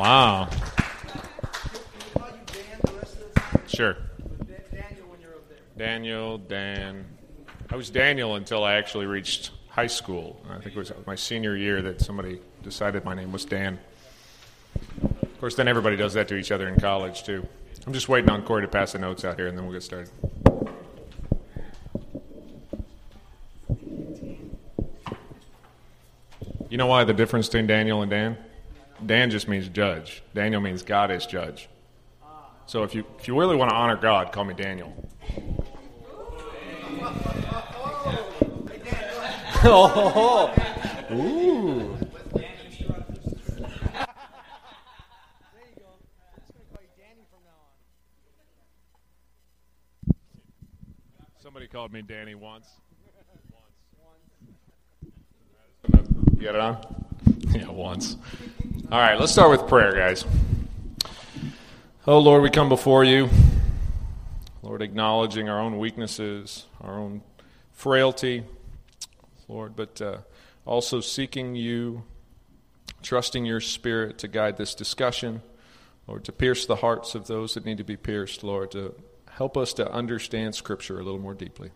Wow. Sure. Daniel, Dan. I was Daniel until I actually reached high school. I think it was my senior year that somebody decided my name was Dan. Of course, then everybody does that to each other in college, too. I'm just waiting on Corey to pass the notes out here, and then we'll get started. You know why the difference between Daniel and Dan? Dan just means judge. Daniel means God is judge. So if you if you really want to honor God, call me Daniel. oh, ooh. Somebody called me Danny once. You got it on? Yeah, once. All right, let's start with prayer, guys. Oh, Lord, we come before you. Lord, acknowledging our own weaknesses, our own frailty, Lord, but uh, also seeking you, trusting your Spirit to guide this discussion, Lord, to pierce the hearts of those that need to be pierced, Lord, to help us to understand Scripture a little more deeply.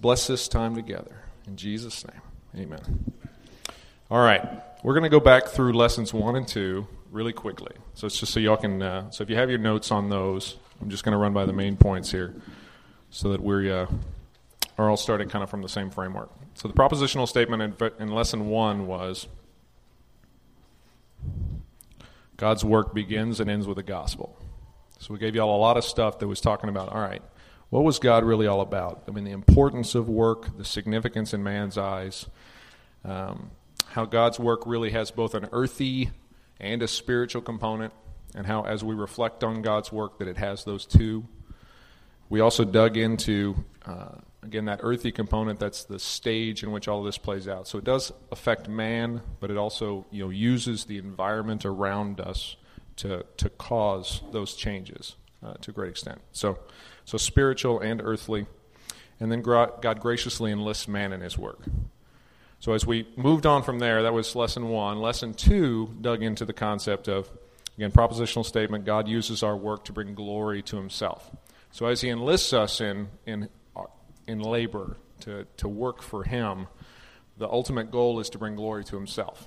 Bless this time together. In Jesus' name, amen. All right, we're going to go back through lessons one and two really quickly. So it's just so y'all can. Uh, so if you have your notes on those, I'm just going to run by the main points here, so that we uh, are all starting kind of from the same framework. So the propositional statement in, in lesson one was God's work begins and ends with the gospel. So we gave y'all a lot of stuff that was talking about. All right, what was God really all about? I mean, the importance of work, the significance in man's eyes. Um, how God's work really has both an earthy and a spiritual component, and how, as we reflect on God's work, that it has those two. We also dug into, uh, again, that earthy component. That's the stage in which all of this plays out. So it does affect man, but it also, you know, uses the environment around us to to cause those changes uh, to a great extent. So, so spiritual and earthly, and then God graciously enlists man in His work. So as we moved on from there, that was lesson one. Lesson two dug into the concept of, again, propositional statement God uses our work to bring glory to himself. So as he enlists us in, in, uh, in labor to, to work for him, the ultimate goal is to bring glory to himself.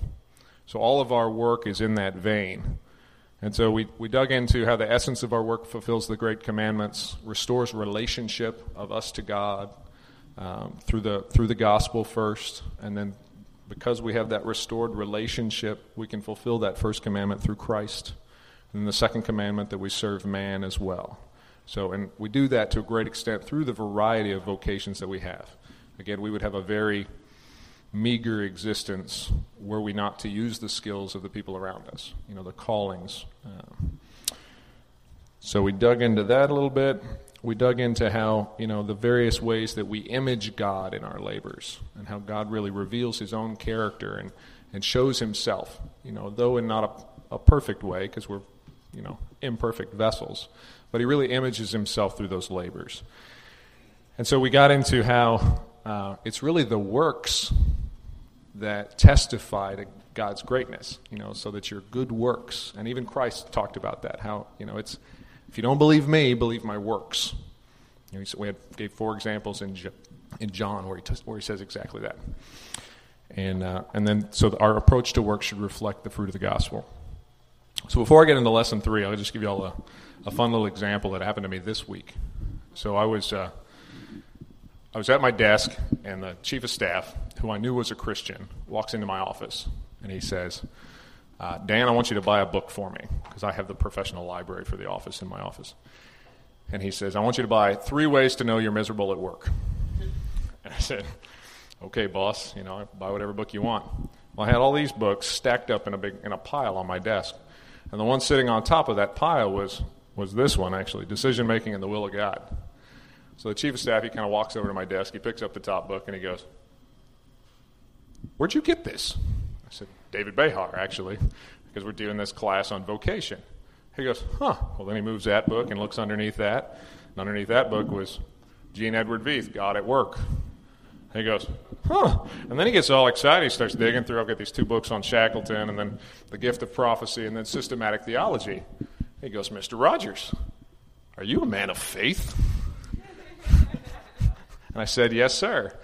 So all of our work is in that vein. And so we, we dug into how the essence of our work fulfills the great commandments, restores relationship of us to God, um, through the through the gospel first, and then because we have that restored relationship, we can fulfill that first commandment through Christ, and the second commandment that we serve man as well. So, and we do that to a great extent through the variety of vocations that we have. Again, we would have a very meager existence were we not to use the skills of the people around us, you know, the callings. Um, so we dug into that a little bit we dug into how you know the various ways that we image God in our labors and how God really reveals His own character and and shows Himself. You know, though in not a, a perfect way because we're you know imperfect vessels, but He really images Himself through those labors. And so we got into how uh, it's really the works that testify to God's greatness. You know, so that your good works, and even Christ talked about that. How you know it's if you don't believe me, believe my works. You know, we had, gave four examples in, in John where he, t- where he says exactly that. And, uh, and then, so our approach to work should reflect the fruit of the gospel. So before I get into lesson three, I'll just give you all a, a fun little example that happened to me this week. So I was, uh, I was at my desk, and the chief of staff, who I knew was a Christian, walks into my office, and he says, uh, Dan, I want you to buy a book for me because I have the professional library for the office in my office. And he says, I want you to buy three ways to know you're miserable at work. And I said, okay, boss, you know, buy whatever book you want. Well, I had all these books stacked up in a big in a pile on my desk, and the one sitting on top of that pile was was this one actually, Decision Making and the Will of God. So the chief of staff he kind of walks over to my desk, he picks up the top book, and he goes, "Where'd you get this?" I said, David Behar, actually, because we're doing this class on vocation. He goes, huh. Well, then he moves that book and looks underneath that. And underneath that book was Gene Edward Veith, God at Work. He goes, huh. And then he gets all excited. He starts digging through. I've got these two books on Shackleton and then The Gift of Prophecy and then Systematic Theology. He goes, Mr. Rogers, are you a man of faith? and I said, Yes, sir.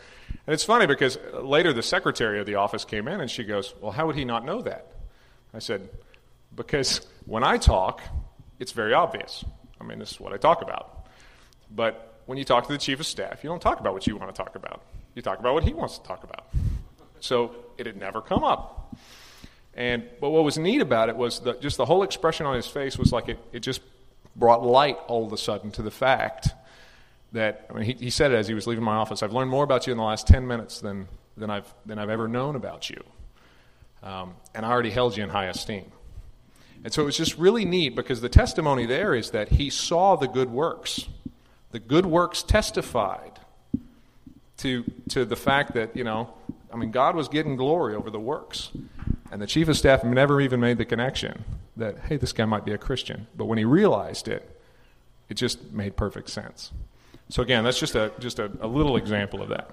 And it's funny because later the secretary of the office came in and she goes, Well, how would he not know that? I said, Because when I talk, it's very obvious. I mean, this is what I talk about. But when you talk to the chief of staff, you don't talk about what you want to talk about. You talk about what he wants to talk about. So it had never come up. And but what was neat about it was that just the whole expression on his face was like it, it just brought light all of a sudden to the fact that I mean, he, he said it as he was leaving my office. I've learned more about you in the last ten minutes than than I've than I've ever known about you, um, and I already held you in high esteem. And so it was just really neat because the testimony there is that he saw the good works. The good works testified to, to the fact that, you know, I mean, God was getting glory over the works. And the chief of staff never even made the connection that, hey, this guy might be a Christian. But when he realized it, it just made perfect sense. So, again, that's just a, just a, a little example of that.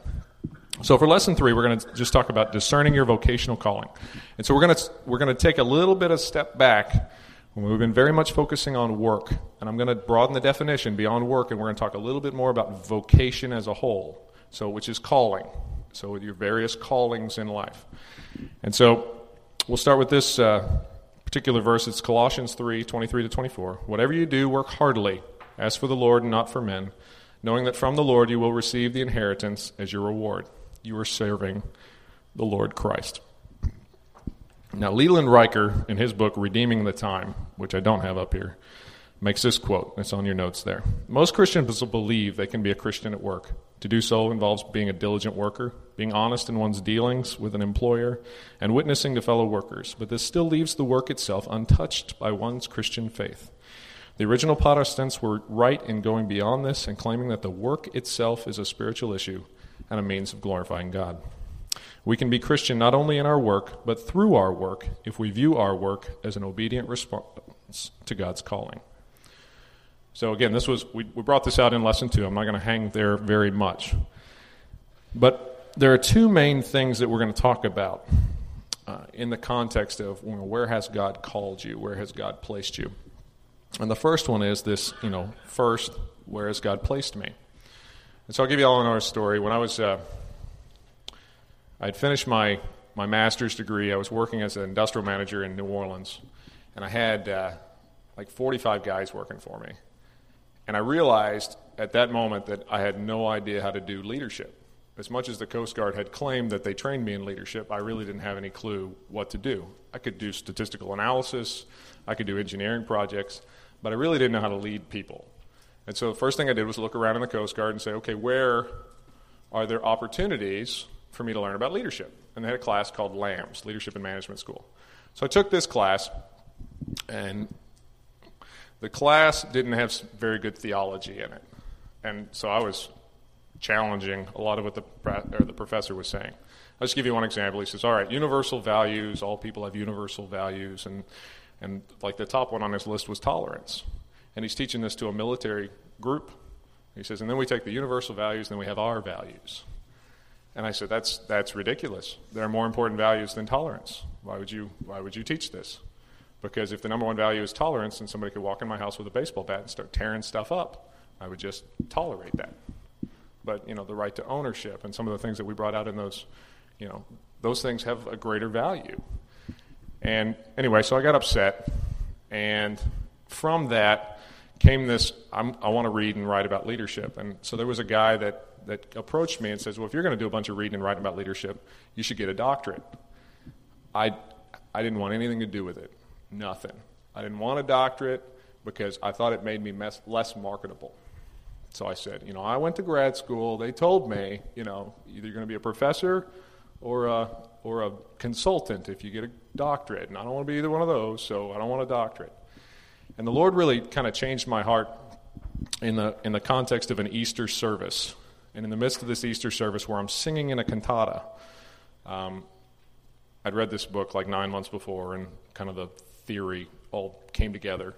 So, for lesson three, we're going to just talk about discerning your vocational calling. And so, we're going to, we're going to take a little bit of step back. We've been very much focusing on work, and I'm going to broaden the definition beyond work, and we're going to talk a little bit more about vocation as a whole, so which is calling. So, with your various callings in life. And so, we'll start with this uh, particular verse. It's Colossians three twenty three to 24. Whatever you do, work heartily, as for the Lord and not for men, knowing that from the Lord you will receive the inheritance as your reward you are serving the Lord Christ. Now, Leland Ryken, in his book Redeeming the Time, which I don't have up here, makes this quote. It's on your notes there. Most Christians believe they can be a Christian at work. To do so involves being a diligent worker, being honest in one's dealings with an employer, and witnessing to fellow workers. But this still leaves the work itself untouched by one's Christian faith. The original Protestants were right in going beyond this and claiming that the work itself is a spiritual issue and a means of glorifying God. We can be Christian not only in our work, but through our work if we view our work as an obedient response to God's calling. So, again, this was we, we brought this out in lesson two. I'm not going to hang there very much. But there are two main things that we're going to talk about uh, in the context of you know, where has God called you? Where has God placed you? And the first one is this, you know, first, where has God placed me? And so I'll give you all another story. When I was, uh, I had finished my, my master's degree. I was working as an industrial manager in New Orleans, and I had uh, like 45 guys working for me. And I realized at that moment that I had no idea how to do leadership. As much as the Coast Guard had claimed that they trained me in leadership, I really didn't have any clue what to do. I could do statistical analysis, I could do engineering projects, but I really didn't know how to lead people. And so the first thing I did was look around in the Coast Guard and say, okay, where are there opportunities for me to learn about leadership? And they had a class called LAMS, Leadership and Management School. So I took this class, and the class didn't have very good theology in it. And so I was challenging a lot of what the, or the professor was saying. I'll just give you one example. He says, all right, universal values, all people have universal values. And, and like the top one on his list was tolerance and he's teaching this to a military group. He says, and then we take the universal values, and then we have our values. And I said, that's, that's ridiculous. There are more important values than tolerance. Why would, you, why would you teach this? Because if the number one value is tolerance, and somebody could walk in my house with a baseball bat and start tearing stuff up, I would just tolerate that. But, you know, the right to ownership and some of the things that we brought out in those, you know, those things have a greater value. And anyway, so I got upset. And from that, came this I'm, i want to read and write about leadership. And so there was a guy that, that approached me and says, Well, if you're going to do a bunch of reading and writing about leadership, you should get a doctorate. I, I didn't want anything to do with it. Nothing. I didn't want a doctorate because I thought it made me mess, less marketable. So I said, You know, I went to grad school. They told me, you know, either you're going to be a professor or a, or a consultant if you get a doctorate. And I don't want to be either one of those, so I don't want a doctorate. And the Lord really kind of changed my heart in the, in the context of an Easter service. And in the midst of this Easter service, where I'm singing in a cantata, um, I'd read this book like nine months before, and kind of the theory all came together.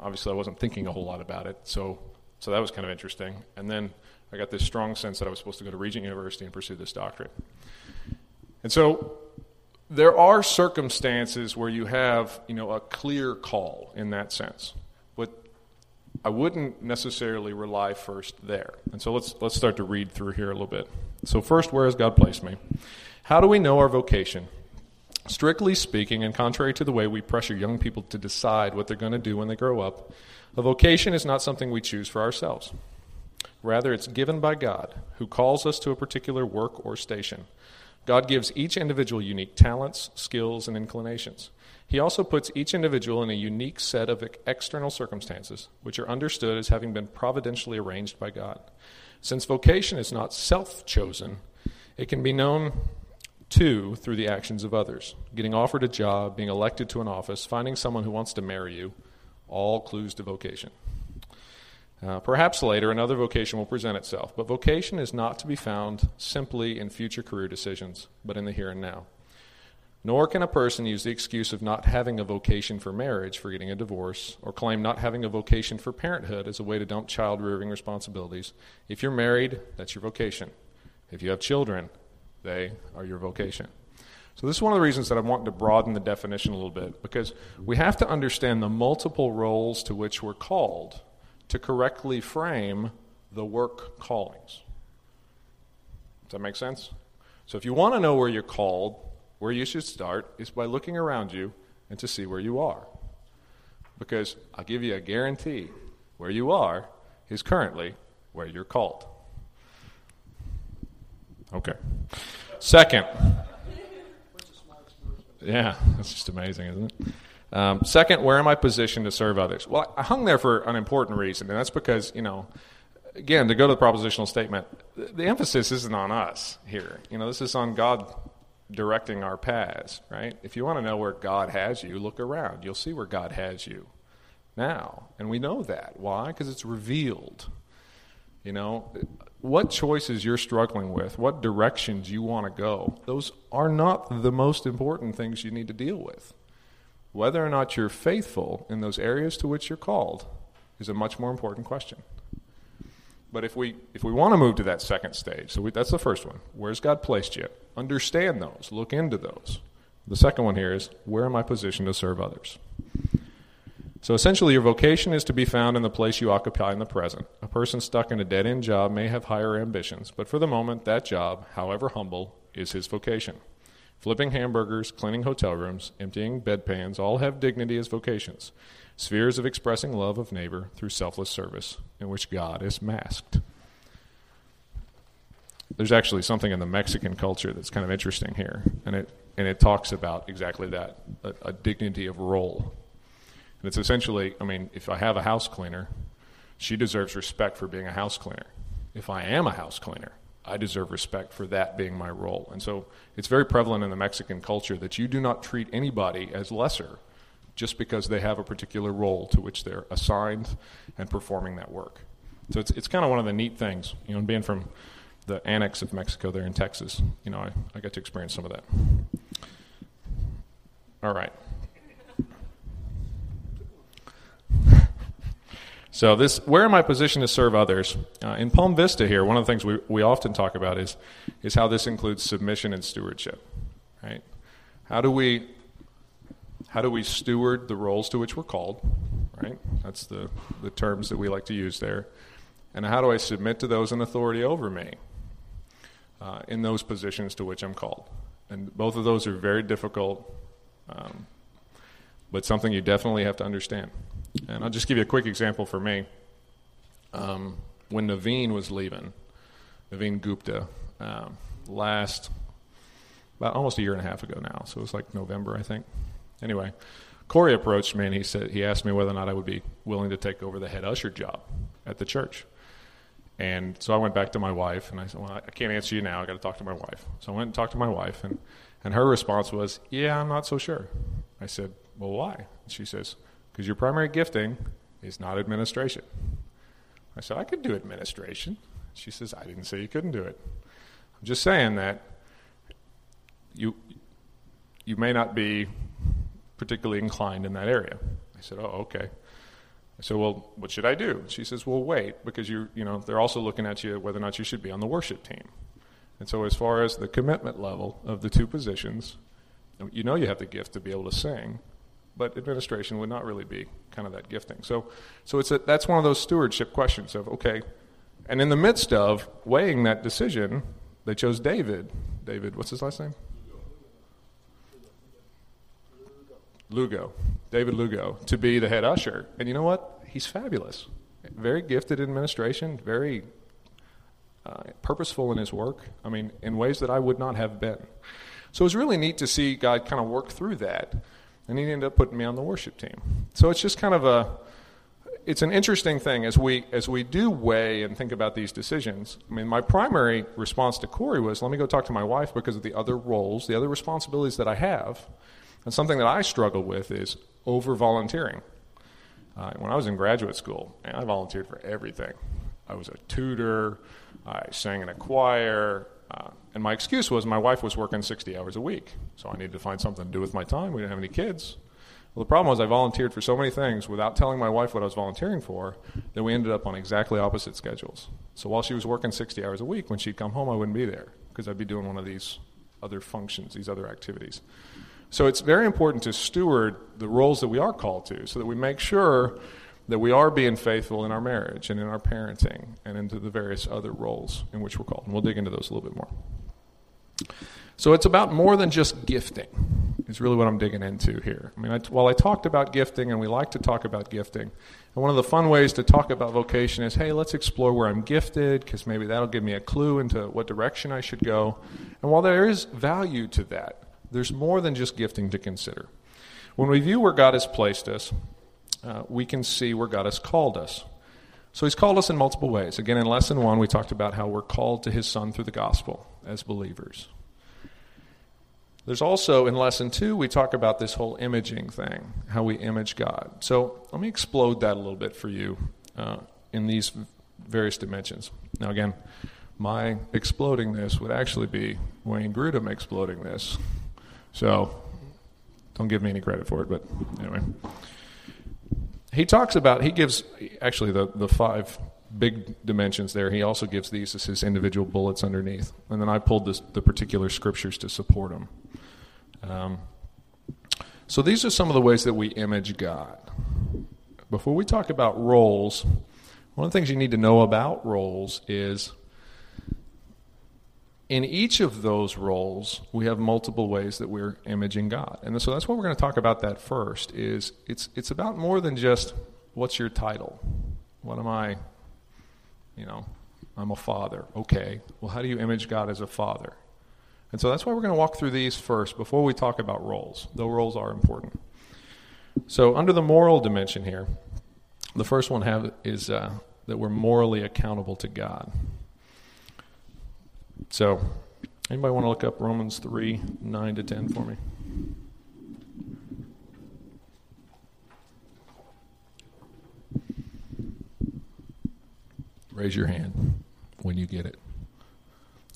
Obviously, I wasn't thinking a whole lot about it. So so that was kind of interesting. And then I got this strong sense that I was supposed to go to Regent University and pursue this doctorate. And so there are circumstances where you have, you know, a clear call in that sense. But I wouldn't necessarily rely first there. And so let's let's start to read through here a little bit. So first, where has God placed me? How do we know our vocation? Strictly speaking, and contrary to the way we pressure young people to decide what they're going to do when they grow up, a vocation is not something we choose for ourselves. Rather, it's given by God, who calls us to a particular work or station. God gives each individual unique talents, skills, and inclinations. He also puts each individual in a unique set of external circumstances, which are understood as having been providentially arranged by God. Since vocation is not self chosen, it can be known too through the actions of others. Getting offered a job, being elected to an office, finding someone who wants to marry you, all clues to vocation. Uh, perhaps later another vocation will present itself, but vocation is not to be found simply in future career decisions, but in the here and now. Nor can a person use the excuse of not having a vocation for marriage for getting a divorce, or claim not having a vocation for parenthood as a way to dump child rearing responsibilities. If you're married, that's your vocation. If you have children, they are your vocation. So, this is one of the reasons that I want to broaden the definition a little bit, because we have to understand the multiple roles to which we're called to correctly frame the work callings. Does that make sense? So if you want to know where you're called, where you should start is by looking around you and to see where you are. Because I'll give you a guarantee where you are is currently where you're called. Okay. Second. Yeah, that's just amazing, isn't it? Um, second, where am I positioned to serve others? Well, I hung there for an important reason, and that's because, you know, again, to go to the propositional statement, the emphasis isn't on us here. You know, this is on God directing our paths, right? If you want to know where God has you, look around. You'll see where God has you now. And we know that. Why? Because it's revealed. You know, what choices you're struggling with, what directions you want to go, those are not the most important things you need to deal with. Whether or not you're faithful in those areas to which you're called is a much more important question. But if we if we want to move to that second stage, so we, that's the first one. Where's God placed you? Understand those. Look into those. The second one here is where am I positioned to serve others? So essentially, your vocation is to be found in the place you occupy in the present. A person stuck in a dead end job may have higher ambitions, but for the moment, that job, however humble, is his vocation. Flipping hamburgers, cleaning hotel rooms, emptying bedpans all have dignity as vocations, spheres of expressing love of neighbor through selfless service, in which God is masked. There's actually something in the Mexican culture that's kind of interesting here, and it, and it talks about exactly that a, a dignity of role. And it's essentially, I mean, if I have a house cleaner, she deserves respect for being a house cleaner. If I am a house cleaner, I deserve respect for that being my role. And so it's very prevalent in the Mexican culture that you do not treat anybody as lesser just because they have a particular role to which they're assigned and performing that work. So it's, it's kind of one of the neat things, you know, being from the annex of Mexico there in Texas, you know, I, I got to experience some of that. All right. So this, where am I positioned to serve others? Uh, in Palm Vista here, one of the things we, we often talk about is, is how this includes submission and stewardship, right? How do we, how do we steward the roles to which we're called, right? That's the, the terms that we like to use there. And how do I submit to those in authority over me uh, in those positions to which I'm called? And both of those are very difficult, um, but something you definitely have to understand. And I'll just give you a quick example for me. Um, when Naveen was leaving, Naveen Gupta, um, last about almost a year and a half ago now, so it was like November, I think. Anyway, Corey approached me and he said he asked me whether or not I would be willing to take over the head usher job at the church. And so I went back to my wife and I said, "Well, I can't answer you now. I got to talk to my wife." So I went and talked to my wife, and and her response was, "Yeah, I'm not so sure." I said, "Well, why?" And she says, because your primary gifting is not administration. I said, I could do administration. She says, I didn't say you couldn't do it. I'm just saying that you, you may not be particularly inclined in that area. I said, Oh, okay. I said, well, what should I do? She says, well, wait, because you, you know, they're also looking at you whether or not you should be on the worship team. And so, as far as the commitment level of the two positions, you know you have the gift to be able to sing, but administration would not really be kind of that gifting. So, so it's a, that's one of those stewardship questions of okay, and in the midst of weighing that decision, they chose David. David, what's his last name? Lugo, David Lugo, to be the head usher. And you know what? He's fabulous. Very gifted in administration, very uh, purposeful in his work. I mean, in ways that I would not have been. So it was really neat to see God kind of work through that. And he ended up putting me on the worship team. So it's just kind of a, it's an interesting thing as we as we do weigh and think about these decisions. I mean, my primary response to Corey was, let me go talk to my wife because of the other roles, the other responsibilities that I have, and something that I struggle with is over volunteering. Uh, when I was in graduate school, man, I volunteered for everything. I was a tutor, I sang in a choir, uh, and my excuse was my wife was working 60 hours a week, so I needed to find something to do with my time. We didn't have any kids. Well, the problem was I volunteered for so many things without telling my wife what I was volunteering for that we ended up on exactly opposite schedules. So while she was working 60 hours a week, when she'd come home, I wouldn't be there because I'd be doing one of these other functions, these other activities. So it's very important to steward the roles that we are called to so that we make sure that we are being faithful in our marriage and in our parenting and into the various other roles in which we're called. And we'll dig into those a little bit more. So it's about more than just gifting, is really what I'm digging into here. I mean, I, while I talked about gifting, and we like to talk about gifting, and one of the fun ways to talk about vocation is hey, let's explore where I'm gifted, because maybe that'll give me a clue into what direction I should go. And while there is value to that, there's more than just gifting to consider. When we view where God has placed us, uh, we can see where God has called us. So He's called us in multiple ways. Again, in lesson one, we talked about how we're called to His Son through the gospel as believers. There's also in lesson two, we talk about this whole imaging thing, how we image God. So let me explode that a little bit for you uh, in these various dimensions. Now, again, my exploding this would actually be Wayne Grudem exploding this. So don't give me any credit for it, but anyway. He talks about, he gives actually the, the five big dimensions there. He also gives these as his individual bullets underneath. And then I pulled this, the particular scriptures to support them. Um, so these are some of the ways that we image God. Before we talk about roles, one of the things you need to know about roles is in each of those roles, we have multiple ways that we're imaging God. And so that's what we're going to talk about that first is it's it's about more than just what's your title? What am I? You know, I'm a father. Okay. Well, how do you image God as a father? And so that's why we're going to walk through these first before we talk about roles, though roles are important. So, under the moral dimension here, the first one have is uh, that we're morally accountable to God. So, anybody want to look up Romans 3 9 to 10 for me? Raise your hand when you get it.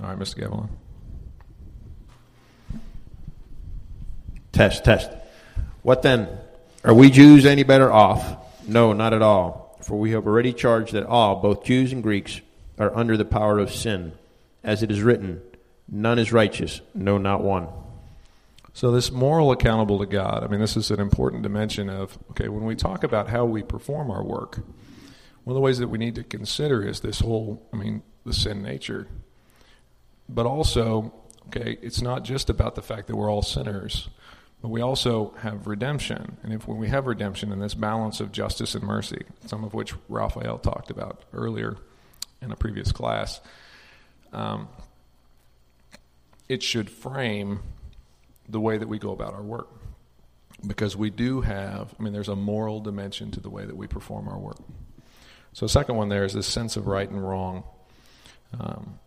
All right, Mr. Gavilan. Test, test. What then? Are we Jews any better off? No, not at all. For we have already charged that all, both Jews and Greeks, are under the power of sin as it is written, none is righteous, no, not one. So, this moral accountable to God, I mean, this is an important dimension of, okay, when we talk about how we perform our work, one of the ways that we need to consider is this whole, I mean, the sin nature. But also, okay, it's not just about the fact that we're all sinners, but we also have redemption. And if when we have redemption and this balance of justice and mercy, some of which Raphael talked about earlier in a previous class, um, it should frame the way that we go about our work. Because we do have, I mean, there's a moral dimension to the way that we perform our work. So, the second one there is this sense of right and wrong. Um,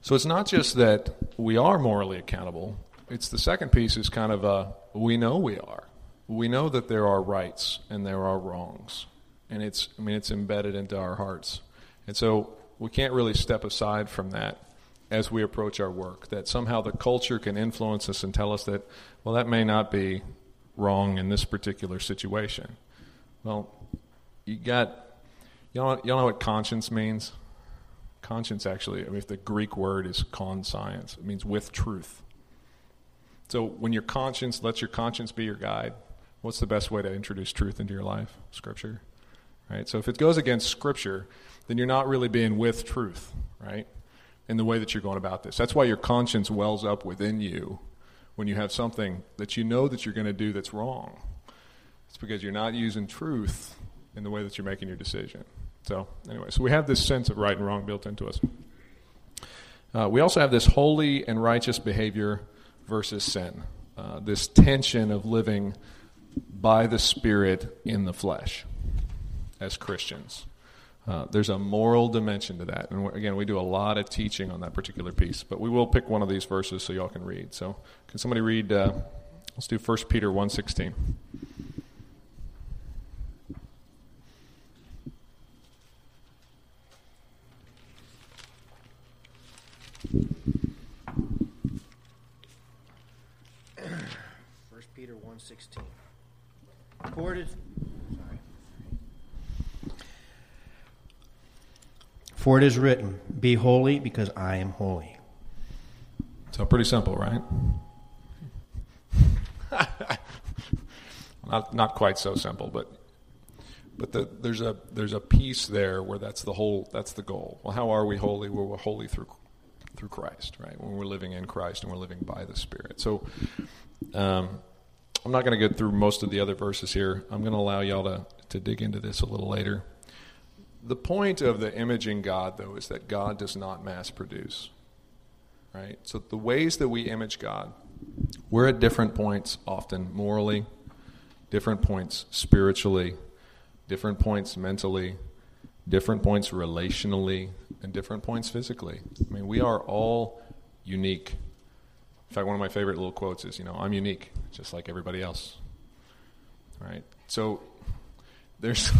so, it's not just that we are morally accountable, it's the second piece is kind of a we know we are. We know that there are rights and there are wrongs. And it's, I mean, it's embedded into our hearts. And so we can't really step aside from that as we approach our work. That somehow the culture can influence us and tell us that, well, that may not be wrong in this particular situation. Well, you got, you know, you know what conscience means? Conscience actually, I mean, if the Greek word is conscience, it means with truth. So when your conscience lets your conscience be your guide, what's the best way to introduce truth into your life? Scripture. Right? So if it goes against Scripture, then you're not really being with truth, right? In the way that you're going about this. That's why your conscience wells up within you when you have something that you know that you're going to do that's wrong. It's because you're not using truth in the way that you're making your decision. So, anyway, so we have this sense of right and wrong built into us. Uh, we also have this holy and righteous behavior versus sin, uh, this tension of living by the Spirit in the flesh as Christians. Uh, there's a moral dimension to that. And again, we do a lot of teaching on that particular piece, but we will pick one of these verses so y'all can read. So, can somebody read? Uh, let's do 1 Peter 1.16. First Peter 1.16. For it is, sorry. For it is written, Be holy because I am holy. So pretty simple, right? not not quite so simple, but but the, there's a there's a piece there where that's the whole that's the goal. Well, how are we holy? Well, we're holy through through Christ, right? When we're living in Christ and we're living by the Spirit. So um, I'm not going to get through most of the other verses here. I'm going to allow y'all to to dig into this a little later. The point of the imaging God, though, is that God does not mass produce right? So the ways that we image God, we're at different points often morally, different points spiritually, different points mentally, different points relationally, and different points physically. I mean, we are all unique. In fact, one of my favorite little quotes is, you know, I'm unique, just like everybody else. Right? So there's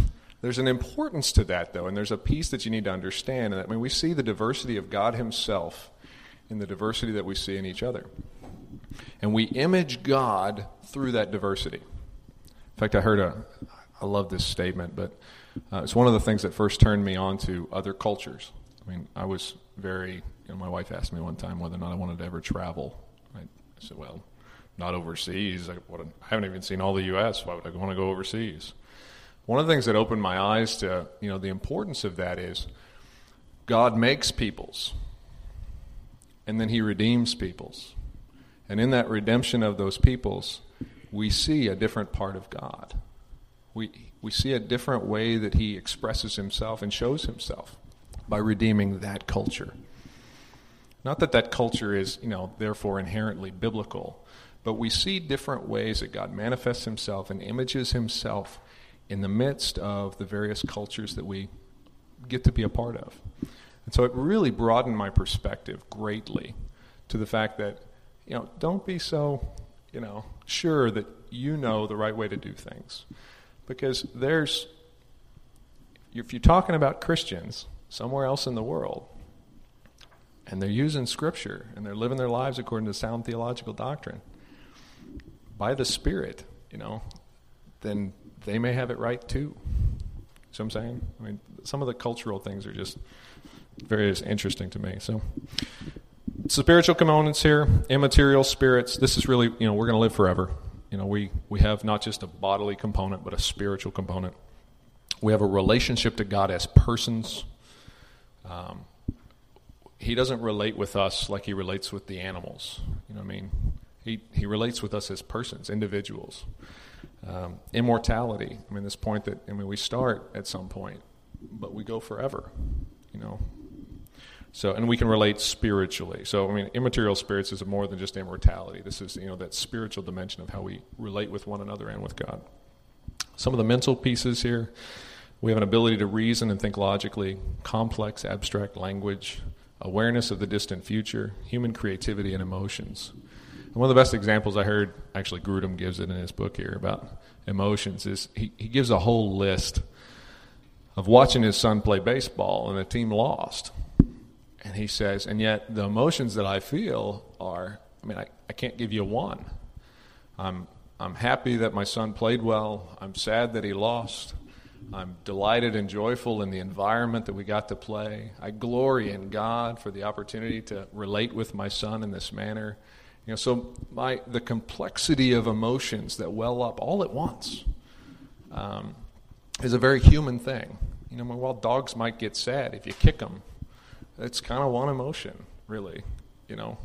there's an importance to that though, and there's a piece that you need to understand. And I mean, we see the diversity of God Himself in the diversity that we see in each other. And we image God through that diversity. In fact, I heard a, I love this statement, but uh, it's one of the things that first turned me on to other cultures. I mean, I was very, you know, my wife asked me one time whether or not I wanted to ever travel. I, said, well, not overseas. I, I haven't even seen all the U.S. Why would I want to go overseas? One of the things that opened my eyes to, you know, the importance of that is God makes peoples and then he redeems peoples. And in that redemption of those peoples, we see a different part of God. We, we see a different way that he expresses himself and shows himself by redeeming that culture. Not that that culture is, you know, therefore inherently biblical, but we see different ways that God manifests himself and images himself in the midst of the various cultures that we get to be a part of. And so it really broadened my perspective greatly to the fact that, you know, don't be so, you know, sure that you know the right way to do things. Because there's, if you're talking about Christians somewhere else in the world, and they're using Scripture and they're living their lives according to sound theological doctrine by the Spirit, you know, then they may have it right too. See what I'm saying? I mean, some of the cultural things are just very interesting to me. So, spiritual components here, immaterial spirits. This is really, you know, we're going to live forever. You know, we, we have not just a bodily component, but a spiritual component. We have a relationship to God as persons. Um, he doesn't relate with us like he relates with the animals. You know what I mean? He, he relates with us as persons, individuals. Um, immortality. I mean, this point that, I mean, we start at some point, but we go forever. You know, so, and we can relate spiritually. So, I mean, immaterial spirits is more than just immortality. This is, you know, that spiritual dimension of how we relate with one another and with God. Some of the mental pieces here we have an ability to reason and think logically, complex, abstract language, awareness of the distant future, human creativity, and emotions. One of the best examples I heard, actually, Grudem gives it in his book here about emotions, is he, he gives a whole list of watching his son play baseball and the team lost and he says, and yet the emotions that I feel are, I mean, I, I can't give you one. I'm, I'm happy that my son played well. I'm sad that he lost. I'm delighted and joyful in the environment that we got to play. I glory in God for the opportunity to relate with my son in this manner. You know, so my the complexity of emotions that well up all at once um, is a very human thing. You know, while dogs might get sad if you kick them, it's kind of one emotion, really. You know,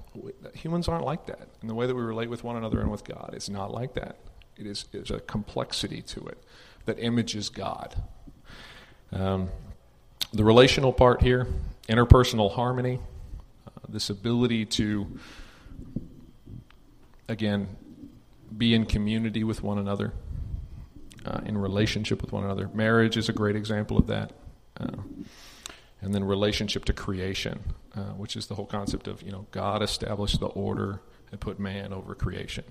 humans aren't like that. And the way that we relate with one another and with God is not like that. It is there's a complexity to it that images God. Um, the relational part here, interpersonal harmony, uh, this ability to, again, be in community with one another, uh, in relationship with one another. Marriage is a great example of that. Uh, and then relationship to creation, uh, which is the whole concept of, you know, God established the order and put man over creation.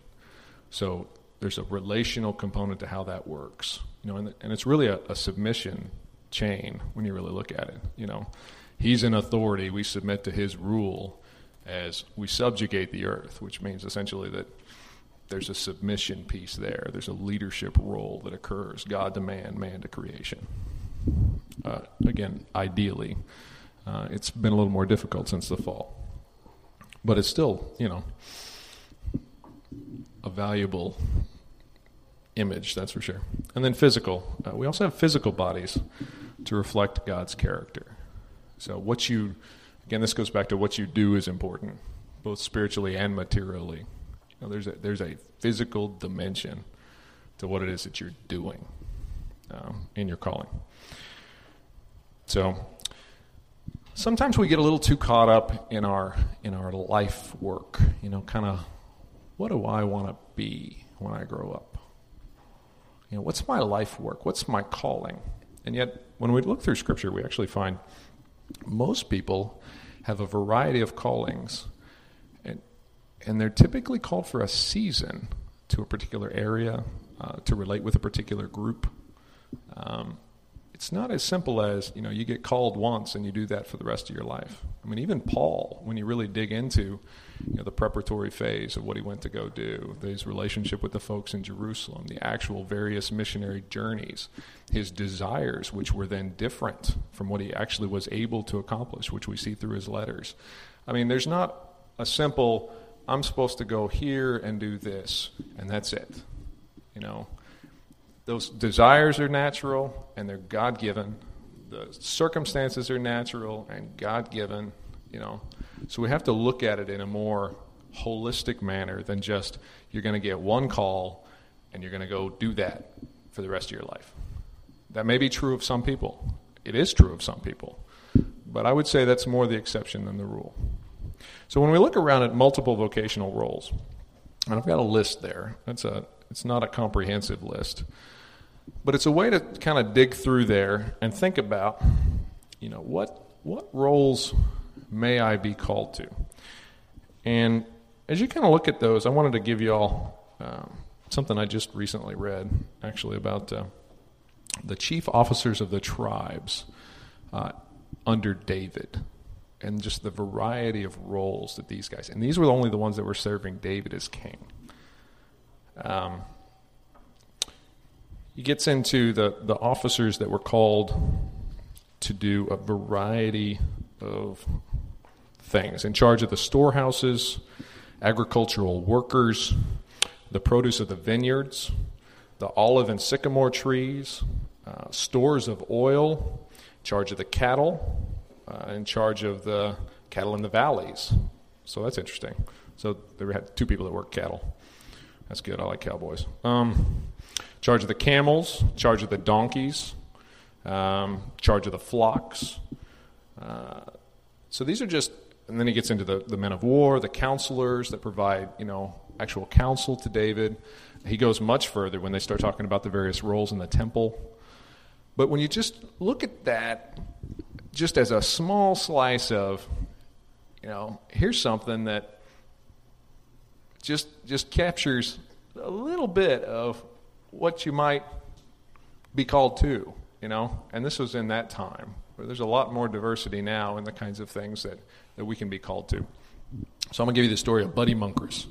So there's a relational component to how that works. You know, and, and it's really a, a submission chain when you really look at it. You know, he's in authority. We submit to his rule as we subjugate the earth, which means essentially that there's a submission piece there. There's a leadership role that occurs God to man, man to creation. Uh, again, ideally, uh, it's been a little more difficult since the fall. But it's still, you know, a valuable image, that's for sure. And then physical. Uh, we also have physical bodies to reflect God's character. So, what you, again, this goes back to what you do is important, both spiritually and materially. You know, there's, a, there's a physical dimension to what it is that you're doing um, in your calling. So, sometimes we get a little too caught up in our in our life work you know kind of what do i want to be when i grow up you know, what's my life work? What's my calling? And yet, when we look through Scripture, we actually find most people have a variety of callings, and, and they're typically called for a season to a particular area, uh, to relate with a particular group. Um, it's not as simple as you know you get called once and you do that for the rest of your life. I mean, even Paul, when you really dig into you know, the preparatory phase of what he went to go do, his relationship with the folks in Jerusalem, the actual various missionary journeys, his desires, which were then different from what he actually was able to accomplish, which we see through his letters. I mean, there's not a simple I'm supposed to go here and do this, and that's it. You know, those desires are natural and they're God given. The circumstances are natural and God given, you know. So we have to look at it in a more holistic manner than just you're going to get one call and you're going to go do that for the rest of your life. That may be true of some people. It is true of some people. But I would say that's more the exception than the rule. So when we look around at multiple vocational roles, and I've got a list there. That's a it's not a comprehensive list. But it's a way to kind of dig through there and think about, you know, what what roles may I be called to? And as you kind of look at those, I wanted to give you all um, something I just recently read, actually, about uh, the chief officers of the tribes uh, under David and just the variety of roles that these guys, and these were only the ones that were serving David as king. Um, he gets into the, the officers that were called to do a variety of things in charge of the storehouses, agricultural workers, the produce of the vineyards, the olive and sycamore trees, uh, stores of oil, charge of the cattle, uh, in charge of the cattle in the valleys. So that's interesting. So they had two people that work cattle. That's good. I like cowboys. Um, charge of the camels, charge of the donkeys, um, charge of the flocks. Uh, so these are just, and then he gets into the, the men of war, the counselors that provide, you know, actual counsel to David. He goes much further when they start talking about the various roles in the temple. But when you just look at that, just as a small slice of, you know, here's something that just just captures a little bit of what you might be called to, you know? And this was in that time. Where there's a lot more diversity now in the kinds of things that, that we can be called to. So I'm going to give you the story of Buddy Munkers.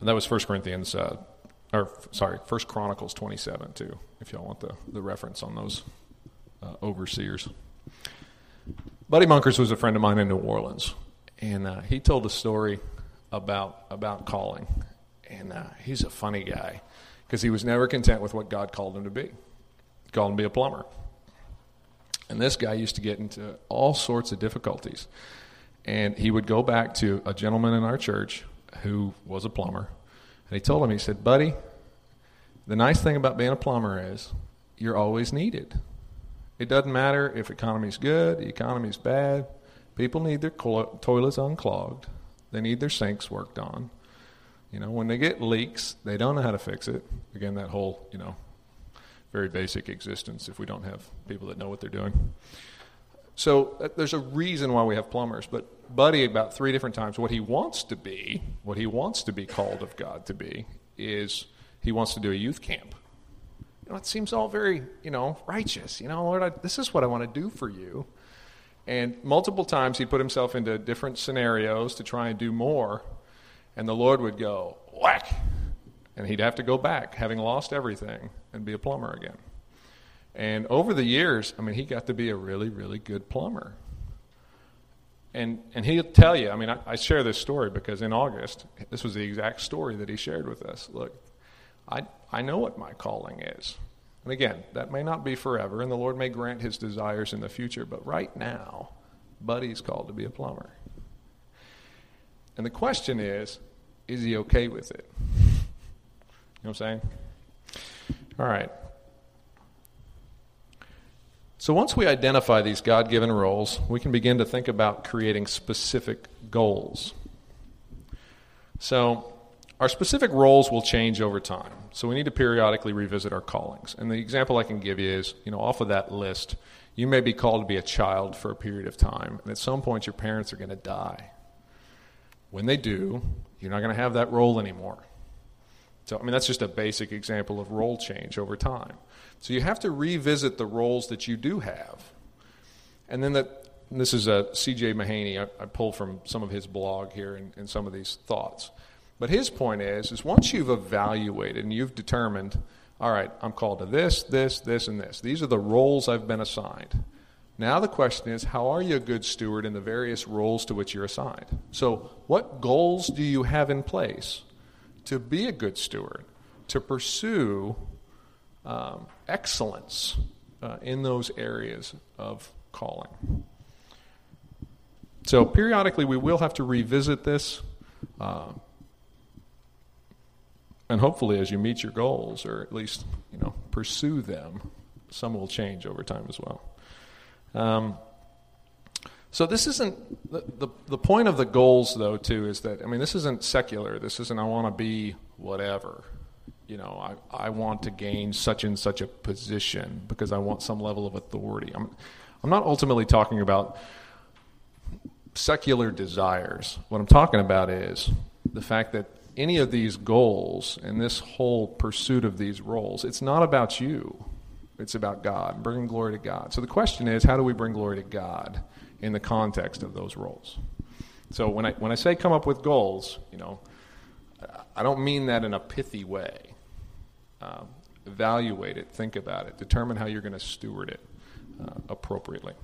And that was 1 Corinthians uh, or sorry, First Chronicles 27 too, if y'all want the, the reference on those uh, overseers. Buddy Monkers was a friend of mine in New Orleans, and uh, he told a story about about calling, and uh, he's a funny guy because he was never content with what God called him to be. He called him to be a plumber, and this guy used to get into all sorts of difficulties, and he would go back to a gentleman in our church who was a plumber, and he told him, he said, "Buddy, the nice thing about being a plumber is you're always needed." It doesn't matter if economy's good, the economy's bad. People need their toilets unclogged. They need their sinks worked on. You know, when they get leaks, they don't know how to fix it. Again, that whole, you know, very basic existence if we don't have people that know what they're doing. So uh, there's a reason why we have plumbers. But Buddy, about three different times, what he wants to be, what he wants to be called of God to be, is he wants to do a youth camp you know, it seems all very, you know, righteous. You know, Lord, I, this is what I want to do for you. And multiple times he put himself into different scenarios to try and do more. And the Lord would go, whack. And he'd have to go back, having lost everything, and be a plumber again. And over the years, I mean, he got to be a really, really good plumber. And, and he'll tell you, I mean, I, I share this story because in August, this was the exact story that he shared with us. Look, I, I know what my calling is. And again, that may not be forever, and the Lord may grant his desires in the future, but right now, Buddy's called to be a plumber. And the question is, is he okay with it? You know what I'm saying? All right. So once we identify these God given roles, we can begin to think about creating specific goals. So our specific roles will change over time, so we need to periodically revisit our callings. And the example I can give you is, you know, off of that list, you may be called to be a child for a period of time, and at some point your parents are going to die. When they do, you're not going to have that role anymore. So, I mean, that's just a basic example of role change over time. So you have to revisit the roles that you do have. And then that, this is uh, a C.J. Mahaney. I, I pulled from some of his blog here and, and some of these thoughts. But his point is, is once you've evaluated and you've determined, all right, I'm called to this, this, this, and this. These are the roles I've been assigned. Now the question is, how are you a good steward in the various roles to which you're assigned? So, what goals do you have in place to be a good steward, to pursue um, excellence uh, in those areas of calling? So, periodically, we will have to revisit this. Uh, and hopefully as you meet your goals or at least you know pursue them some will change over time as well um, so this isn't the, the, the point of the goals though too is that i mean this isn't secular. This isn't i want to be whatever. You know I, I want to gain such and such a position because i want some level of authority. I'm, I'm not ultimately talking about secular desires. What i'm talking about is the fact that any of these goals and this whole pursuit of these roles, it's not about you. It's about God, bringing glory to God. So the question is, how do we bring glory to God in the context of those roles? So when I when I say come up with goals, you know, I don't mean that in a pithy way. Um, evaluate it, think about it, determine how you're going to steward it uh, appropriately.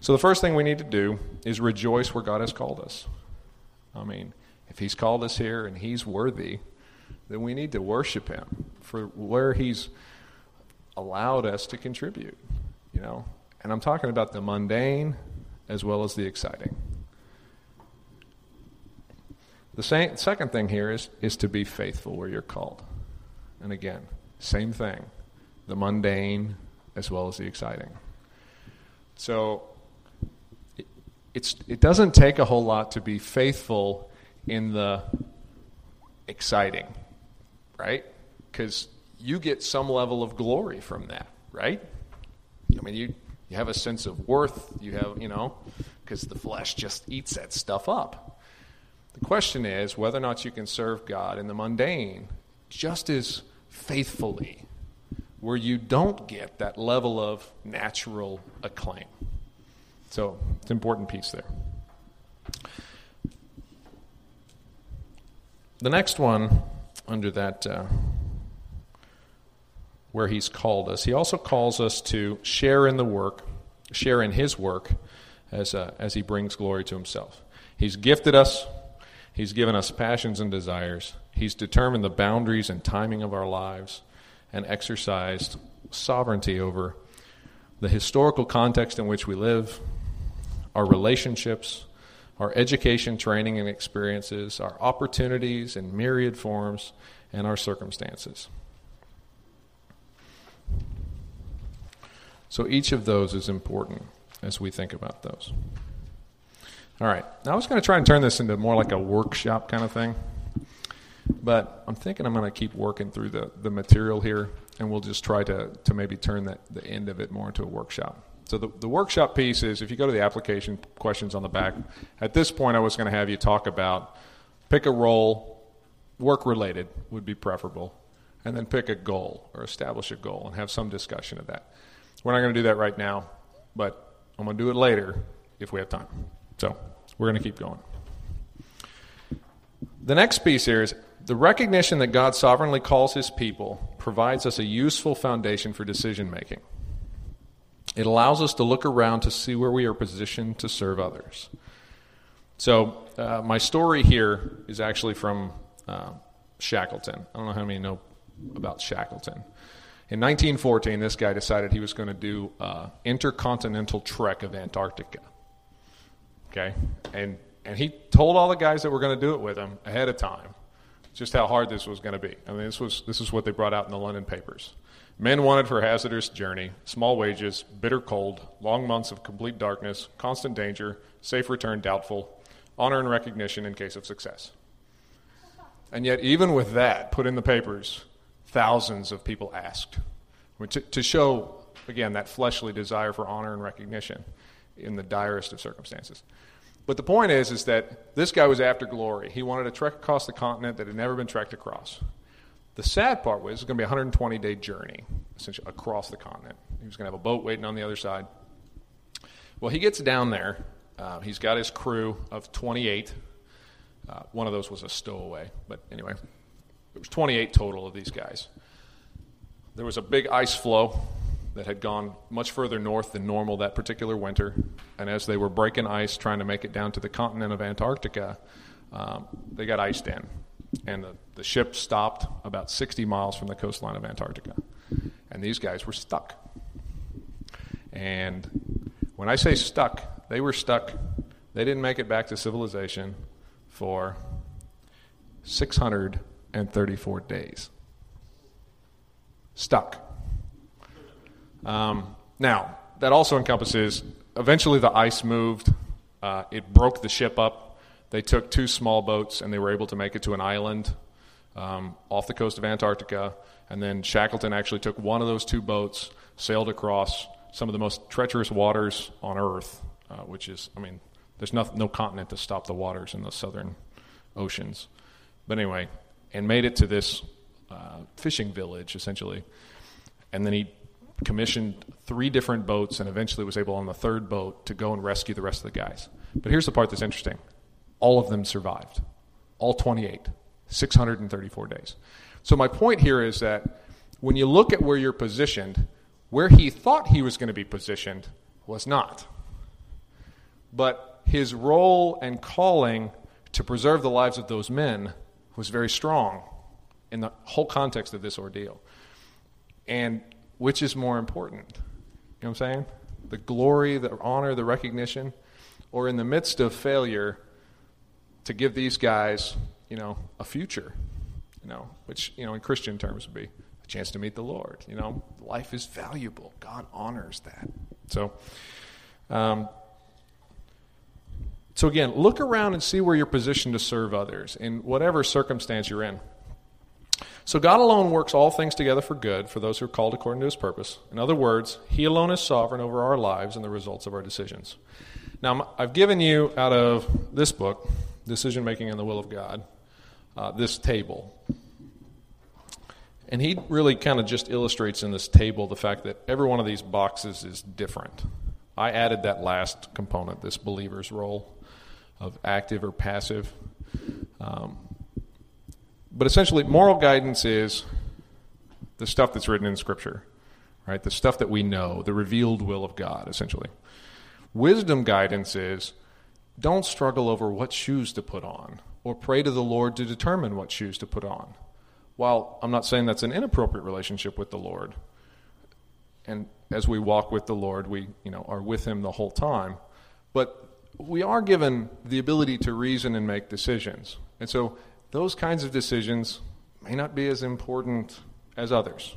So the first thing we need to do is rejoice where God has called us. I mean, if He's called us here and He's worthy, then we need to worship Him for where He's allowed us to contribute, you know. And I'm talking about the mundane as well as the exciting. The second thing here is, is to be faithful where you're called. And again, same thing the mundane as well as the exciting. So it, it's, it doesn't take a whole lot to be faithful in the exciting, right? Because you get some level of glory from that, right? I mean, you, you have a sense of worth, you have, you know, because the flesh just eats that stuff up. The question is whether or not you can serve God in the mundane just as faithfully, where you don't get that level of natural acclaim. So it's an important piece there. The next one under that uh, where He's called us, He also calls us to share in the work, share in His work as, uh, as He brings glory to Himself. He's gifted us, He's given us passions and desires, He's determined the boundaries and timing of our lives, and exercised sovereignty over the historical context in which we live, our relationships, our education, training, and experiences, our opportunities in myriad forms, and our circumstances. So each of those is important as we think about those. All right. Now I was going to try and turn this into more like a workshop kind of thing. But I'm thinking I'm going to keep working through the, the material here, and we'll just try to, to maybe turn that, the end of it more into a workshop. So the, the workshop piece is if you go to the application questions on the back, at this point I was going to have you talk about pick a role, work related would be preferable, and then pick a goal or establish a goal and have some discussion of that. We're not going to do that right now, but I'm going to do it later if we have time. So we're going to keep going. The next piece here is the recognition that God sovereignly calls his people provides us a useful foundation for decision making. It allows us to look around to see where we are positioned to serve others. So, uh, my story here is actually from uh, Shackleton. I don't know how many know about Shackleton. In 1914, this guy decided he was going to do uh, intercontinental trek of Antarctica. Okay, and and he told all the guys that were going to do it with him ahead of time, just how hard this was going to be. I mean, this was this is what they brought out in the London papers. Men wanted for hazardous journey, small wages, bitter cold, long months of complete darkness, constant danger, safe return doubtful, honor and recognition in case of success. And yet, even with that put in the papers, thousands of people asked to, to show, again, that fleshly desire for honor and recognition in the direst of circumstances. But the point is, is that this guy was after glory. He wanted to trek across the continent that had never been trekked across. The sad part was it was going to be a 120 day journey, essentially across the continent. He was going to have a boat waiting on the other side. Well, he gets down there. Uh, he's got his crew of 28. Uh, one of those was a stowaway, but anyway, it was 28 total of these guys. There was a big ice floe that had gone much further north than normal that particular winter. And as they were breaking ice, trying to make it down to the continent of Antarctica, um, they got iced in and the, the ship stopped about 60 miles from the coastline of Antarctica. And these guys were stuck. And when I say stuck, they were stuck. They didn't make it back to civilization for 634 days. Stuck. Um, now, that also encompasses eventually the ice moved, uh, it broke the ship up they took two small boats and they were able to make it to an island um, off the coast of Antarctica. And then Shackleton actually took one of those two boats, sailed across some of the most treacherous waters on Earth, uh, which is, I mean, there's no, no continent to stop the waters in the southern oceans. But anyway, and made it to this uh, fishing village, essentially. And then he commissioned three different boats and eventually was able on the third boat to go and rescue the rest of the guys. But here's the part that's interesting all of them survived. All 28. 634 days. So, my point here is that when you look at where you're positioned, where he thought he was going to be positioned was not. But his role and calling to preserve the lives of those men was very strong in the whole context of this ordeal. And which is more important? You know what I'm saying? The glory, the honor, the recognition, or in the midst of failure, to give these guys, you know, a future, you know, which, you know, in Christian terms would be a chance to meet the Lord. You know, life is valuable. God honors that. So, um, so again, look around and see where you're positioned to serve others in whatever circumstance you're in. So God alone works all things together for good for those who are called according to his purpose. In other words, he alone is sovereign over our lives and the results of our decisions. Now, I've given you out of this book decision making and the will of God, uh, this table. And he really kind of just illustrates in this table the fact that every one of these boxes is different. I added that last component, this believer's role of active or passive. Um, but essentially, moral guidance is the stuff that's written in Scripture, right? The stuff that we know, the revealed will of God, essentially. Wisdom guidance is don't struggle over what shoes to put on or pray to the Lord to determine what shoes to put on. While I'm not saying that's an inappropriate relationship with the Lord, and as we walk with the Lord, we you know are with Him the whole time, but we are given the ability to reason and make decisions, and so those kinds of decisions may not be as important as others.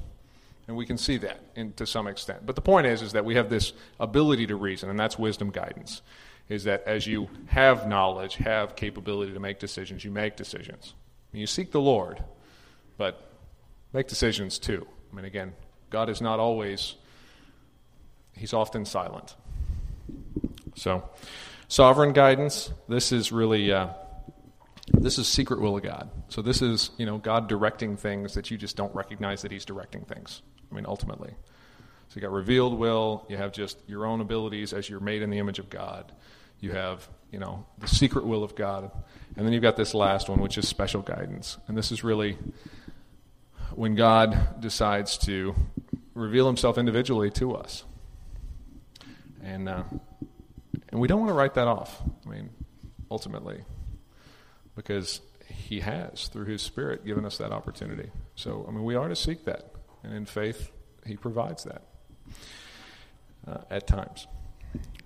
And we can see that in, to some extent. But the point is, is that we have this ability to reason, and that's wisdom guidance. Is that as you have knowledge, have capability to make decisions, you make decisions. you seek the Lord, but make decisions too. I mean, again, God is not always, He's often silent. So, sovereign guidance, this is really. Uh, this is secret will of God. So this is, you know, God directing things that you just don't recognize that He's directing things. I mean, ultimately. So you got revealed will, you have just your own abilities as you're made in the image of God. You have, you know, the secret will of God. And then you've got this last one, which is special guidance. And this is really when God decides to reveal himself individually to us. And, uh, and we don't want to write that off. I mean, ultimately, because he has, through his Spirit, given us that opportunity. So, I mean, we are to seek that. And in faith, He provides that uh, at times.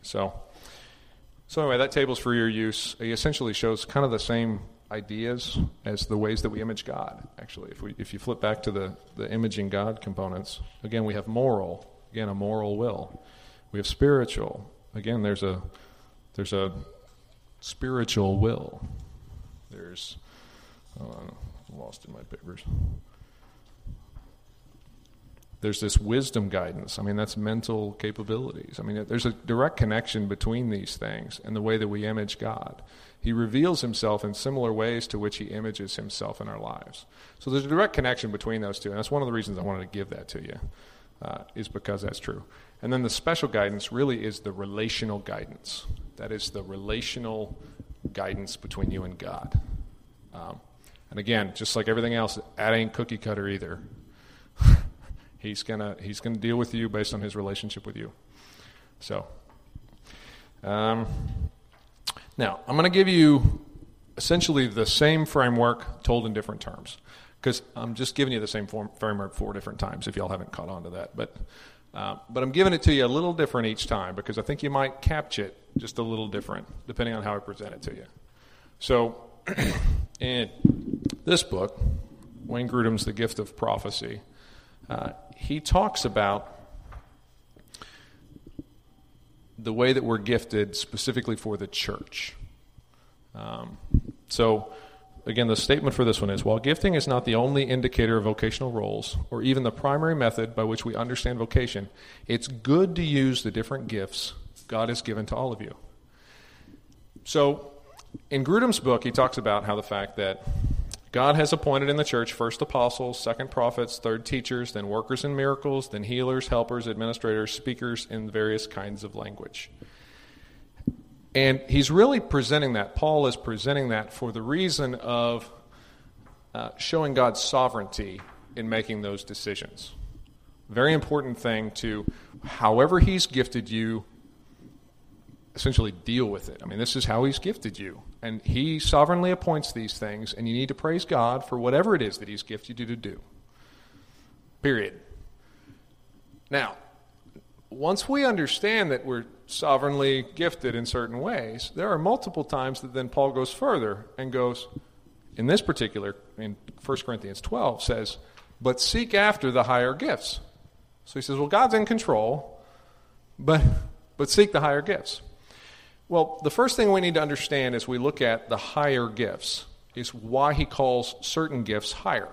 So, so anyway, that table's for your use. It essentially shows kind of the same ideas as the ways that we image God. Actually, if we if you flip back to the the imaging God components, again we have moral. Again, a moral will. We have spiritual. Again, there's a there's a spiritual will. There's oh, I'm lost in my papers there's this wisdom guidance. I mean, that's mental capabilities. I mean, there's a direct connection between these things and the way that we image God. He reveals himself in similar ways to which he images himself in our lives. So there's a direct connection between those two, and that's one of the reasons I wanted to give that to you, uh, is because that's true. And then the special guidance really is the relational guidance. That is the relational guidance between you and God. Um, and again, just like everything else, that ain't cookie cutter either. He's gonna he's gonna deal with you based on his relationship with you. So, um, now I'm to give you essentially the same framework told in different terms because I'm just giving you the same form, framework four different times. If y'all haven't caught on to that, but uh, but I'm giving it to you a little different each time because I think you might catch it just a little different depending on how I present it to you. So, in this book, Wayne Grudem's The Gift of Prophecy. Uh, he talks about the way that we're gifted specifically for the church. Um, so, again, the statement for this one is while gifting is not the only indicator of vocational roles or even the primary method by which we understand vocation, it's good to use the different gifts God has given to all of you. So, in Grudem's book, he talks about how the fact that God has appointed in the church first apostles, second prophets, third teachers, then workers in miracles, then healers, helpers, administrators, speakers in various kinds of language. And he's really presenting that. Paul is presenting that for the reason of uh, showing God's sovereignty in making those decisions. Very important thing to, however, he's gifted you, essentially deal with it. I mean, this is how He's gifted you. And He sovereignly appoints these things, and you need to praise God for whatever it is that He's gifted you to do. Period. Now, once we understand that we're sovereignly gifted in certain ways, there are multiple times that then Paul goes further and goes, in this particular, in 1 Corinthians 12, says, but seek after the higher gifts. So he says, well, God's in control, but, but seek the higher gifts. Well, the first thing we need to understand as we look at the higher gifts is why he calls certain gifts higher.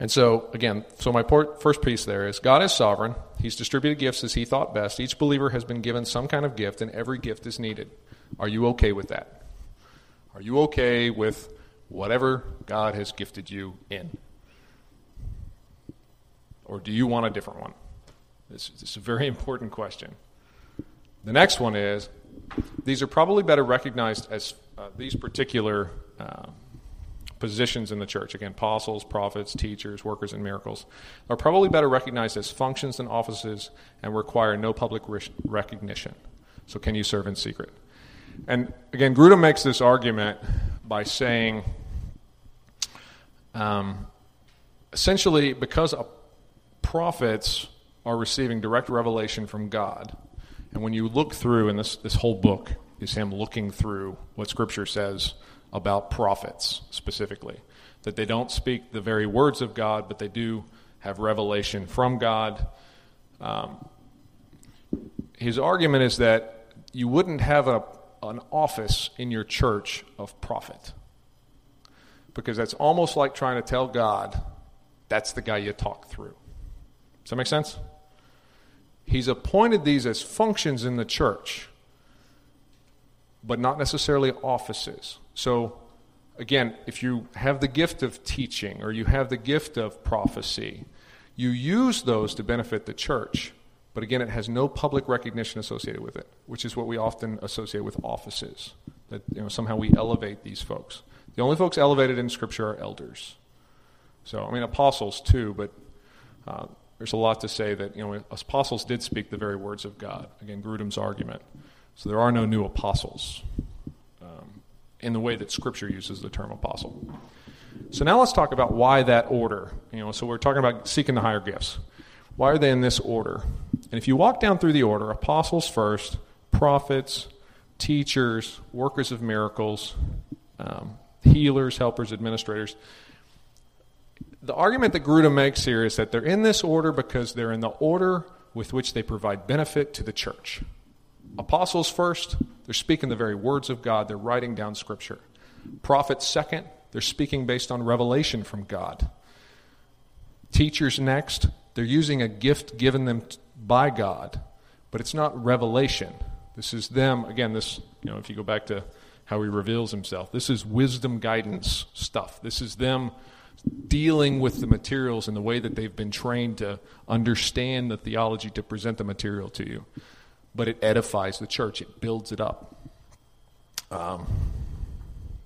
And so, again, so my first piece there is God is sovereign. He's distributed gifts as he thought best. Each believer has been given some kind of gift, and every gift is needed. Are you okay with that? Are you okay with whatever God has gifted you in? Or do you want a different one? This, this is a very important question. The next one is these are probably better recognized as uh, these particular uh, positions in the church, again, apostles, prophets, teachers, workers in miracles, are probably better recognized as functions than offices and require no public recognition. So, can you serve in secret? And again, Grudem makes this argument by saying um, essentially, because prophets are receiving direct revelation from God, and when you look through, and this, this whole book is him looking through what Scripture says about prophets specifically, that they don't speak the very words of God, but they do have revelation from God. Um, his argument is that you wouldn't have a, an office in your church of prophet because that's almost like trying to tell God that's the guy you talk through. Does that make sense? He's appointed these as functions in the church, but not necessarily offices. So, again, if you have the gift of teaching or you have the gift of prophecy, you use those to benefit the church. But again, it has no public recognition associated with it, which is what we often associate with offices. That you know, somehow we elevate these folks. The only folks elevated in Scripture are elders. So, I mean, apostles too, but uh, there's a lot to say that, you know, apostles did speak the very words of God. Again, Grudem's argument. So there are no new apostles um, in the way that Scripture uses the term apostle. So now let's talk about why that order. You know, so we're talking about seeking the higher gifts. Why are they in this order? And if you walk down through the order, apostles first, prophets, teachers, workers of miracles, um, healers, helpers, administrators. The argument that Grudem makes here is that they're in this order because they're in the order with which they provide benefit to the church. Apostles first, they're speaking the very words of God, they're writing down scripture. Prophets second, they're speaking based on revelation from God. Teachers next, they're using a gift given them by God, but it's not revelation. This is them, again, this, you know, if you go back to how he reveals himself. This is wisdom guidance stuff. This is them dealing with the materials in the way that they've been trained to understand the theology to present the material to you. But it edifies the church, it builds it up. Um,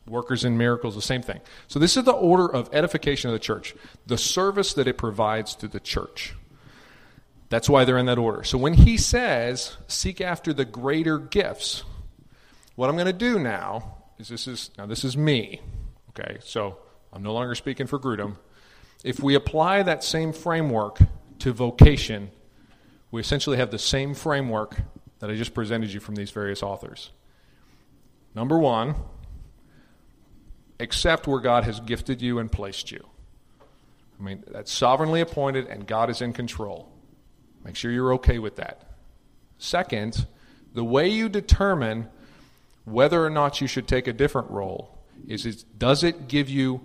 workers in miracles, the same thing. So, this is the order of edification of the church, the service that it provides to the church. That's why they're in that order. So, when he says, seek after the greater gifts, what I'm going to do now is this is now this is me. Okay, so I'm no longer speaking for Grudem. If we apply that same framework to vocation, we essentially have the same framework that I just presented you from these various authors. Number one, accept where God has gifted you and placed you. I mean, that's sovereignly appointed and God is in control. Make sure you're okay with that. Second, the way you determine whether or not you should take a different role is it, does it give you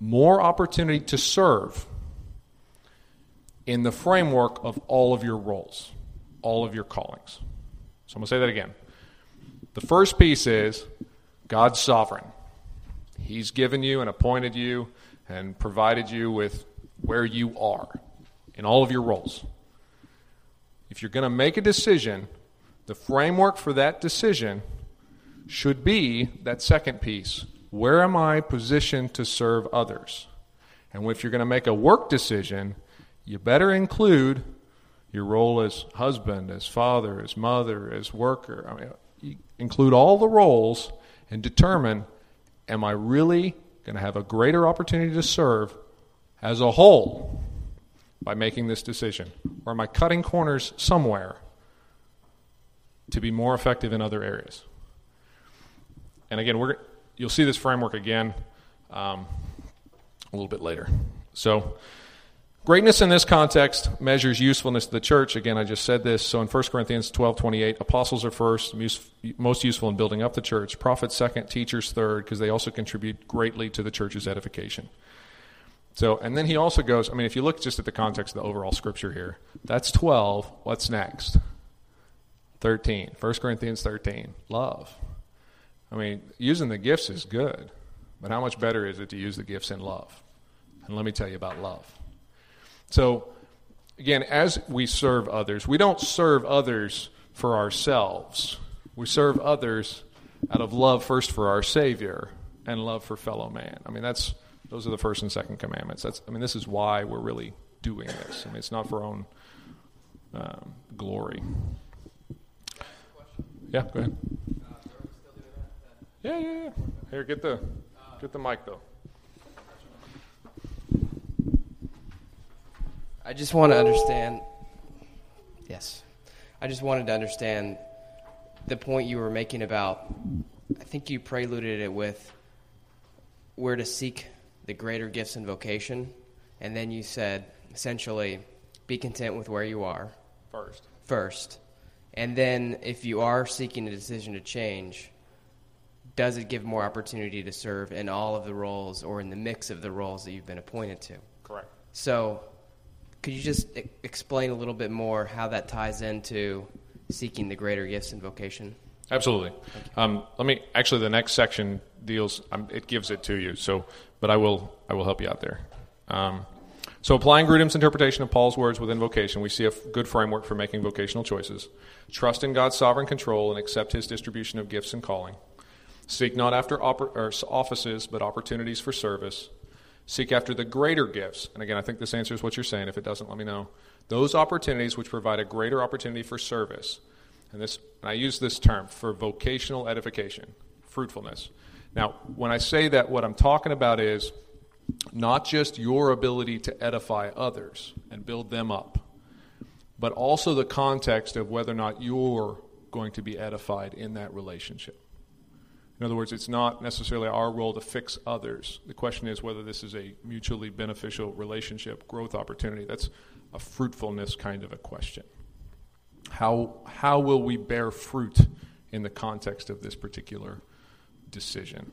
more opportunity to serve in the framework of all of your roles, all of your callings. So I'm going to say that again. The first piece is God's sovereign. He's given you and appointed you and provided you with where you are in all of your roles. If you're going to make a decision, the framework for that decision should be that second piece. Where am I positioned to serve others? And if you're going to make a work decision, you better include your role as husband, as father, as mother, as worker. I mean, include all the roles and determine am I really going to have a greater opportunity to serve as a whole by making this decision? Or am I cutting corners somewhere to be more effective in other areas? And again, we're, you'll see this framework again um, a little bit later. So, greatness in this context measures usefulness to the church. Again, I just said this. So, in 1 Corinthians 12 28, apostles are first, most useful in building up the church, prophets second, teachers third, because they also contribute greatly to the church's edification. So, and then he also goes, I mean, if you look just at the context of the overall scripture here, that's 12. What's next? 13. 1 Corinthians 13. Love. I mean, using the gifts is good, but how much better is it to use the gifts in love? And let me tell you about love. So, again, as we serve others, we don't serve others for ourselves. We serve others out of love first for our Savior, and love for fellow man. I mean, that's those are the first and second commandments. That's I mean, this is why we're really doing this. I mean, it's not for our own um, glory. Yeah, go ahead. Yeah, yeah, yeah. Here, get the get the mic though. I just want to understand. Yes. I just wanted to understand the point you were making about. I think you preluded it with where to seek the greater gifts and vocation. And then you said, essentially, be content with where you are First. first. And then if you are seeking a decision to change, does it give more opportunity to serve in all of the roles or in the mix of the roles that you've been appointed to? Correct. So, could you just e- explain a little bit more how that ties into seeking the greater gifts and vocation? Absolutely. Um, let me actually the next section deals. Um, it gives it to you. So, but I will I will help you out there. Um, so, applying Grudem's interpretation of Paul's words within vocation, we see a f- good framework for making vocational choices. Trust in God's sovereign control and accept His distribution of gifts and calling. Seek not after or offices, but opportunities for service. Seek after the greater gifts. And again, I think this answers what you're saying. If it doesn't, let me know. Those opportunities which provide a greater opportunity for service. And this, and I use this term for vocational edification, fruitfulness. Now, when I say that, what I'm talking about is not just your ability to edify others and build them up, but also the context of whether or not you're going to be edified in that relationship. In other words, it's not necessarily our role to fix others. The question is whether this is a mutually beneficial relationship, growth opportunity. That's a fruitfulness kind of a question. How, how will we bear fruit in the context of this particular decision?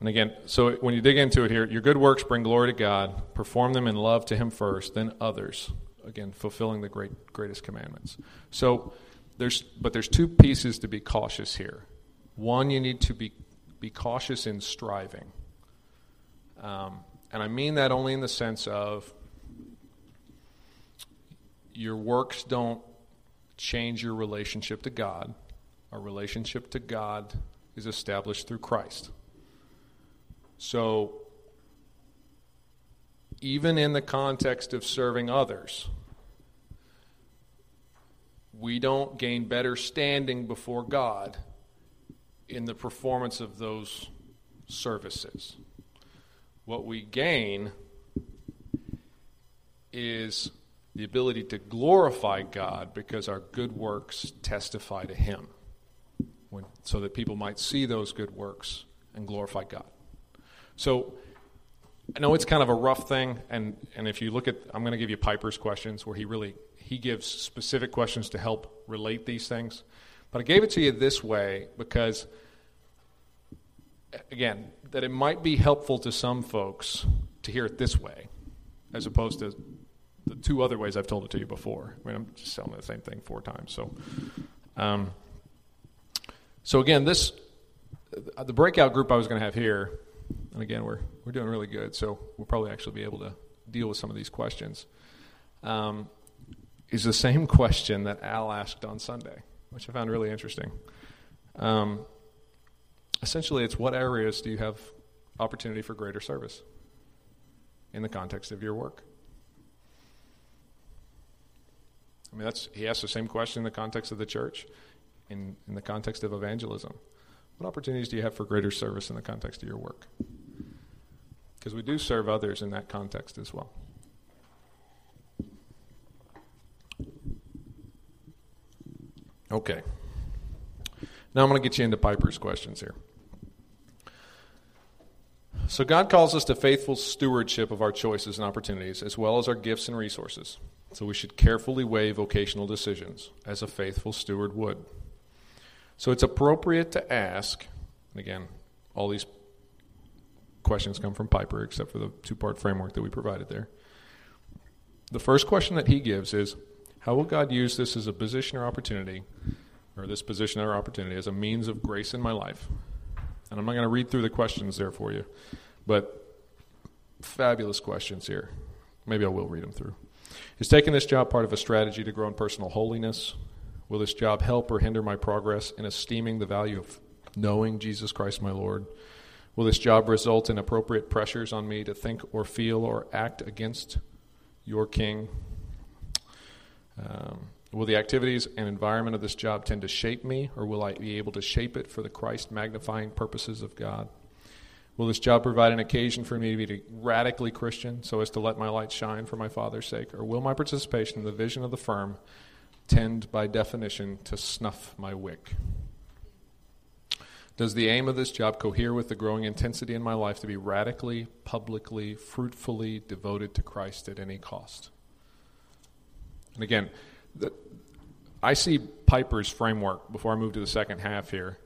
And again, so when you dig into it here, your good works bring glory to God, perform them in love to Him first, then others. Again, fulfilling the great, greatest commandments. So, there's, but there's two pieces to be cautious here. One, you need to be, be cautious in striving. Um, and I mean that only in the sense of your works don't change your relationship to God. Our relationship to God is established through Christ. So, even in the context of serving others, we don't gain better standing before God in the performance of those services. What we gain is the ability to glorify God because our good works testify to Him, when, so that people might see those good works and glorify God. So I know it's kind of a rough thing, and, and if you look at, I'm going to give you Piper's questions where he really he gives specific questions to help relate these things. But I gave it to you this way because, again, that it might be helpful to some folks to hear it this way, as opposed to the two other ways I've told it to you before. I mean, I'm just telling the same thing four times. So, um, so again, this the breakout group I was going to have here, and again, we're we're doing really good, so we'll probably actually be able to deal with some of these questions. Um, is the same question that Al asked on Sunday, which I found really interesting. Um, essentially, it's what areas do you have opportunity for greater service in the context of your work? I mean, that's he asked the same question in the context of the church, in in the context of evangelism. What opportunities do you have for greater service in the context of your work? Because we do serve others in that context as well. Okay. Now I'm going to get you into Piper's questions here. So, God calls us to faithful stewardship of our choices and opportunities, as well as our gifts and resources. So, we should carefully weigh vocational decisions, as a faithful steward would. So, it's appropriate to ask, and again, all these questions come from Piper, except for the two part framework that we provided there. The first question that he gives is How will God use this as a position or opportunity, or this position or opportunity, as a means of grace in my life? And I'm not going to read through the questions there for you, but fabulous questions here. Maybe I will read them through. Is taking this job part of a strategy to grow in personal holiness? Will this job help or hinder my progress in esteeming the value of knowing Jesus Christ my Lord? Will this job result in appropriate pressures on me to think or feel or act against your king? Um, will the activities and environment of this job tend to shape me, or will I be able to shape it for the Christ magnifying purposes of God? Will this job provide an occasion for me to be radically Christian so as to let my light shine for my Father's sake? Or will my participation in the vision of the firm tend, by definition, to snuff my wick? Does the aim of this job cohere with the growing intensity in my life to be radically, publicly, fruitfully devoted to Christ at any cost? And again, the, I see Piper's framework before I move to the second half here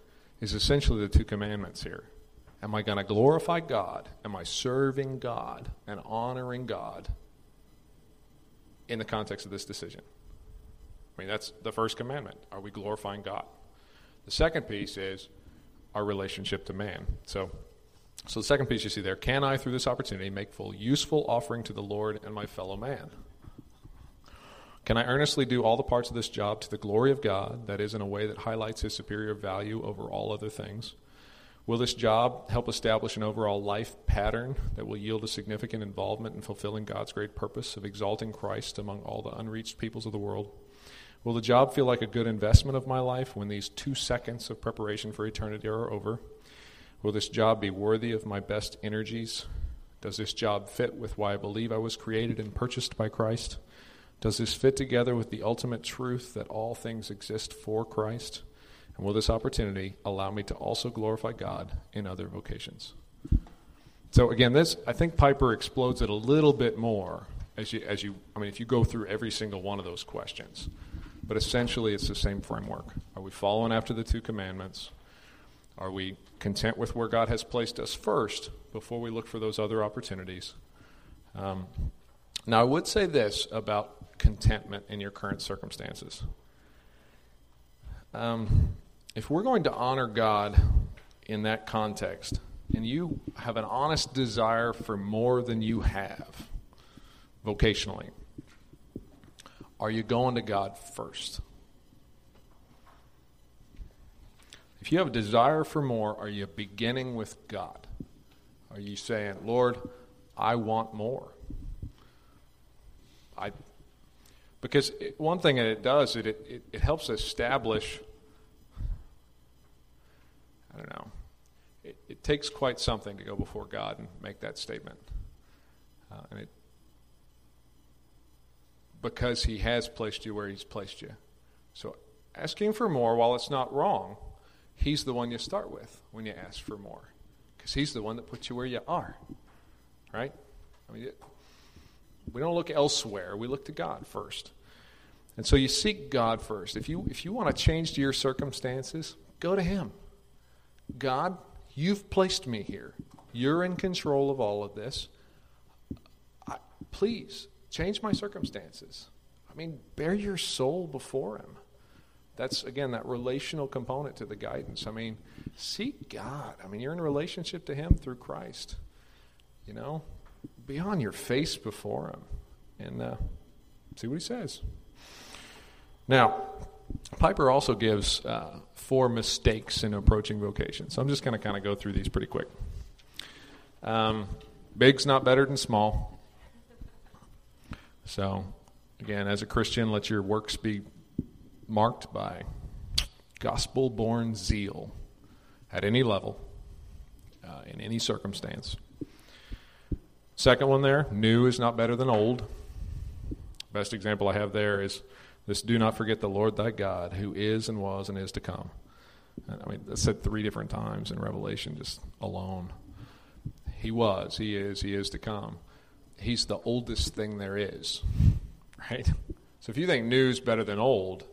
is essentially the two commandments here. Am I going to glorify God? Am I serving God and honoring God in the context of this decision? I mean, that's the first commandment. Are we glorifying God? The second piece is our relationship to man. So, so the second piece you see there can I, through this opportunity, make full useful offering to the Lord and my fellow man? Can I earnestly do all the parts of this job to the glory of God, that is, in a way that highlights his superior value over all other things? Will this job help establish an overall life pattern that will yield a significant involvement in fulfilling God's great purpose of exalting Christ among all the unreached peoples of the world? Will the job feel like a good investment of my life when these two seconds of preparation for eternity are over? Will this job be worthy of my best energies? Does this job fit with why I believe I was created and purchased by Christ? Does this fit together with the ultimate truth that all things exist for Christ? And will this opportunity allow me to also glorify God in other vocations? So again, this I think Piper explodes it a little bit more as you as you I mean if you go through every single one of those questions. But essentially it's the same framework. Are we following after the two commandments? Are we content with where God has placed us first before we look for those other opportunities? Um, now, I would say this about contentment in your current circumstances. Um, if we're going to honor God in that context, and you have an honest desire for more than you have vocationally, are you going to God first? If you have a desire for more, are you beginning with God? Are you saying, Lord, I want more? I, because it, one thing that it does, it, it, it helps establish I don't know. It, it, takes quite something to go before God and make that statement. Uh, and it, because He has placed you where He's placed you. So asking for more, while it's not wrong, He's the one you start with when you ask for more. Because He's the one that puts you where you are. Right? I mean, it, we don't look elsewhere, we look to God first. And so you seek God first. If you, if you want to change to your circumstances, go to Him. God, you've placed me here. You're in control of all of this. I, please change my circumstances. I mean, bare your soul before Him. That's, again, that relational component to the guidance. I mean, seek God. I mean, you're in relationship to Him through Christ. You know, be on your face before Him and uh, see what He says. Now, Piper also gives uh, four mistakes in approaching vocation. So I'm just going to kind of go through these pretty quick. Um, big's not better than small. So, again, as a Christian, let your works be marked by gospel born zeal at any level, uh, in any circumstance. Second one there, new is not better than old. Best example I have there is this do not forget the Lord thy God, who is and was and is to come. I mean, that's said three different times in Revelation, just alone. He was, he is, he is to come. He's the oldest thing there is, right? So if you think new is better than old,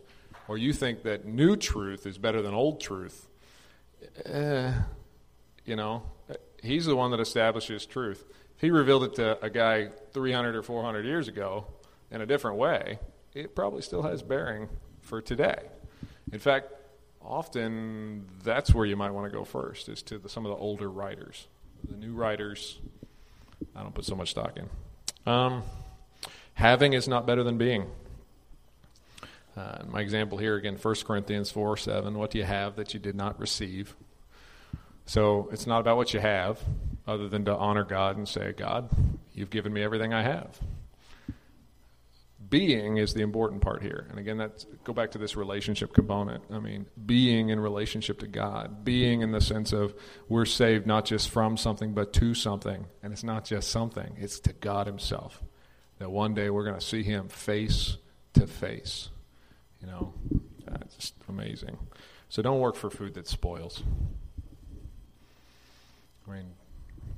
or you think that new truth is better than old truth, eh, you know, he's the one that establishes truth. If he revealed it to a guy 300 or 400 years ago in a different way, it probably still has bearing for today. In fact, often that's where you might want to go first, is to the, some of the older writers. The new writers, I don't put so much stock in. Um, having is not better than being. Uh, my example here again, 1 Corinthians 4 7. What do you have that you did not receive? So it's not about what you have, other than to honor God and say, God, you've given me everything I have. Being is the important part here. And again, that's go back to this relationship component. I mean, being in relationship to God, being in the sense of we're saved not just from something, but to something. And it's not just something, it's to God Himself. That one day we're going to see Him face to face. You know, that's just amazing. So don't work for food that spoils. I mean,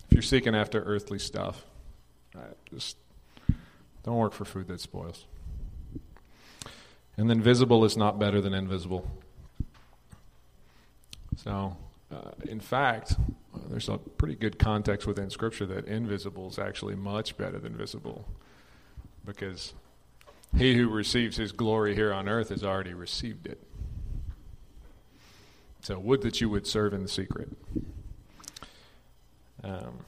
if you're seeking after earthly stuff, just don't work for food that spoils. And then visible is not better than invisible. So, uh, in fact, there's a pretty good context within Scripture that invisible is actually much better than visible. Because he who receives his glory here on earth has already received it. So, would that you would serve in the secret. Um,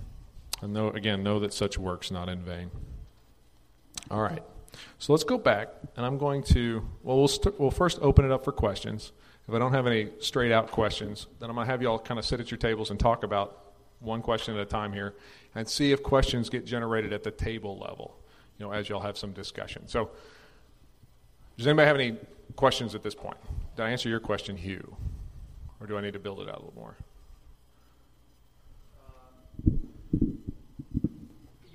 and know, again, know that such works not in vain. All right. So let's go back, and I'm going to, well, we'll, st- we'll first open it up for questions. If I don't have any straight out questions, then I'm going to have you all kind of sit at your tables and talk about one question at a time here and see if questions get generated at the table level, you know, as y'all have some discussion. So, does anybody have any questions at this point? Did I answer your question, Hugh? Or do I need to build it out a little more? You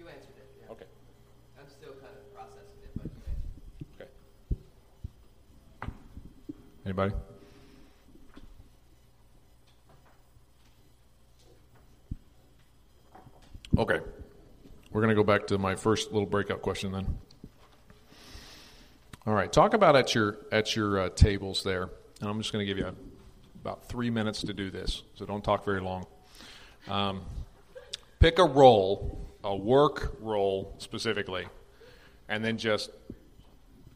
answered it. Yeah. Okay. I'm still kind of processing it, but you answered. Okay. Okay. We're going to go back to my first little breakout question then. All right. Talk about at your at your uh, tables there, and I'm just going to give you about three minutes to do this, so don't talk very long. Um, pick a role, a work role specifically, and then just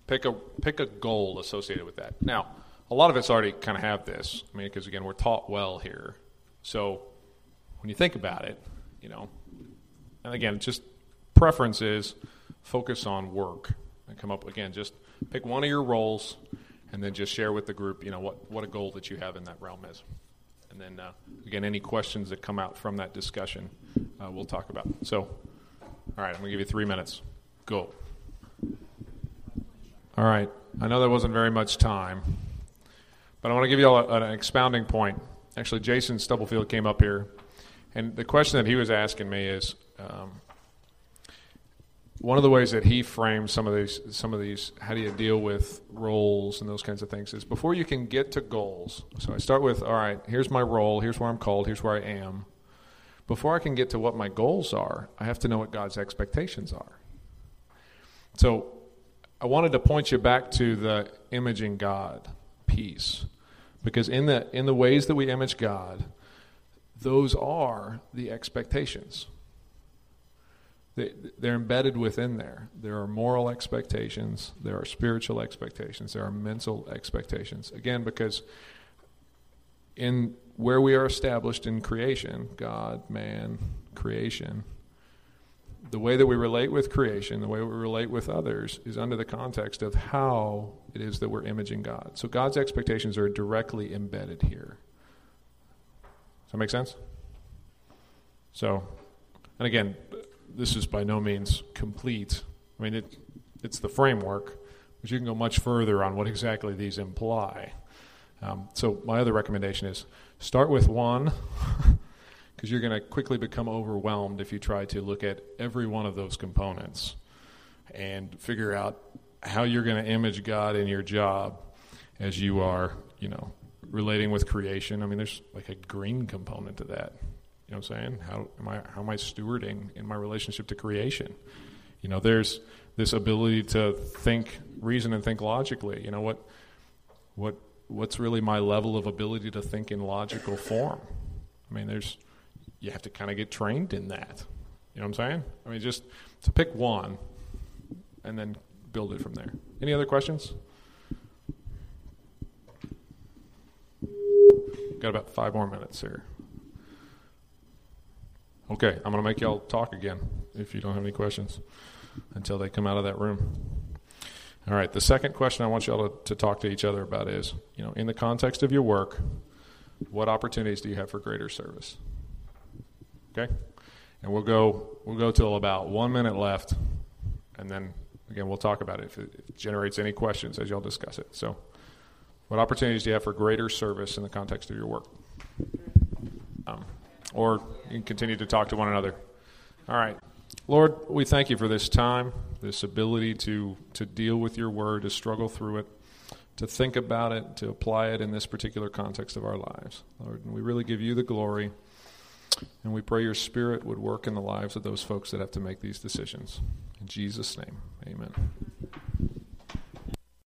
pick a pick a goal associated with that. Now, a lot of us already kind of have this. I mean, because again, we're taught well here. So when you think about it, you know, and again, just preferences, focus on work, and come up again. Just pick one of your roles, and then just share with the group, you know, what what a goal that you have in that realm is. And then uh, again, any questions that come out from that discussion, uh, we'll talk about. So, all right, I'm gonna give you three minutes. Go. All right. I know there wasn't very much time, but I want to give you all a, an expounding point. Actually, Jason Stubblefield came up here, and the question that he was asking me is um, one of the ways that he frames some of these, some of these, how do you deal with roles and those kinds of things is before you can get to goals. So I start with, all right, here's my role, here's where I'm called, here's where I am. Before I can get to what my goals are, I have to know what God's expectations are. So I wanted to point you back to the imaging God piece, because in the in the ways that we image God, those are the expectations. They, they're embedded within there. There are moral expectations, there are spiritual expectations, there are mental expectations. Again, because in where we are established in creation, God, man, creation, the way that we relate with creation, the way we relate with others, is under the context of how it is that we're imaging God. So God's expectations are directly embedded here. Does that make sense? So, and again, this is by no means complete. I mean, it, it's the framework, but you can go much further on what exactly these imply. Um, so, my other recommendation is start with one, because you're going to quickly become overwhelmed if you try to look at every one of those components and figure out how you're going to image God in your job as you are, you know, relating with creation. I mean, there's like a green component to that. You know what I'm saying? How am I how am I stewarding in my relationship to creation? You know, there's this ability to think, reason, and think logically. You know what what what's really my level of ability to think in logical form? I mean, there's you have to kind of get trained in that. You know what I'm saying? I mean, just to pick one and then build it from there. Any other questions? Got about five more minutes here. Okay, I'm going to make y'all talk again if you don't have any questions until they come out of that room. All right, the second question I want y'all to, to talk to each other about is, you know, in the context of your work, what opportunities do you have for greater service? Okay? And we'll go we'll go till about one minute left, and then again we'll talk about it if it, if it generates any questions as y'all discuss it. So, what opportunities do you have for greater service in the context of your work? Um, or you can continue to talk to one another. All right. Lord, we thank you for this time, this ability to, to deal with your word, to struggle through it, to think about it, to apply it in this particular context of our lives. Lord, and we really give you the glory, and we pray your spirit would work in the lives of those folks that have to make these decisions. In Jesus' name, amen.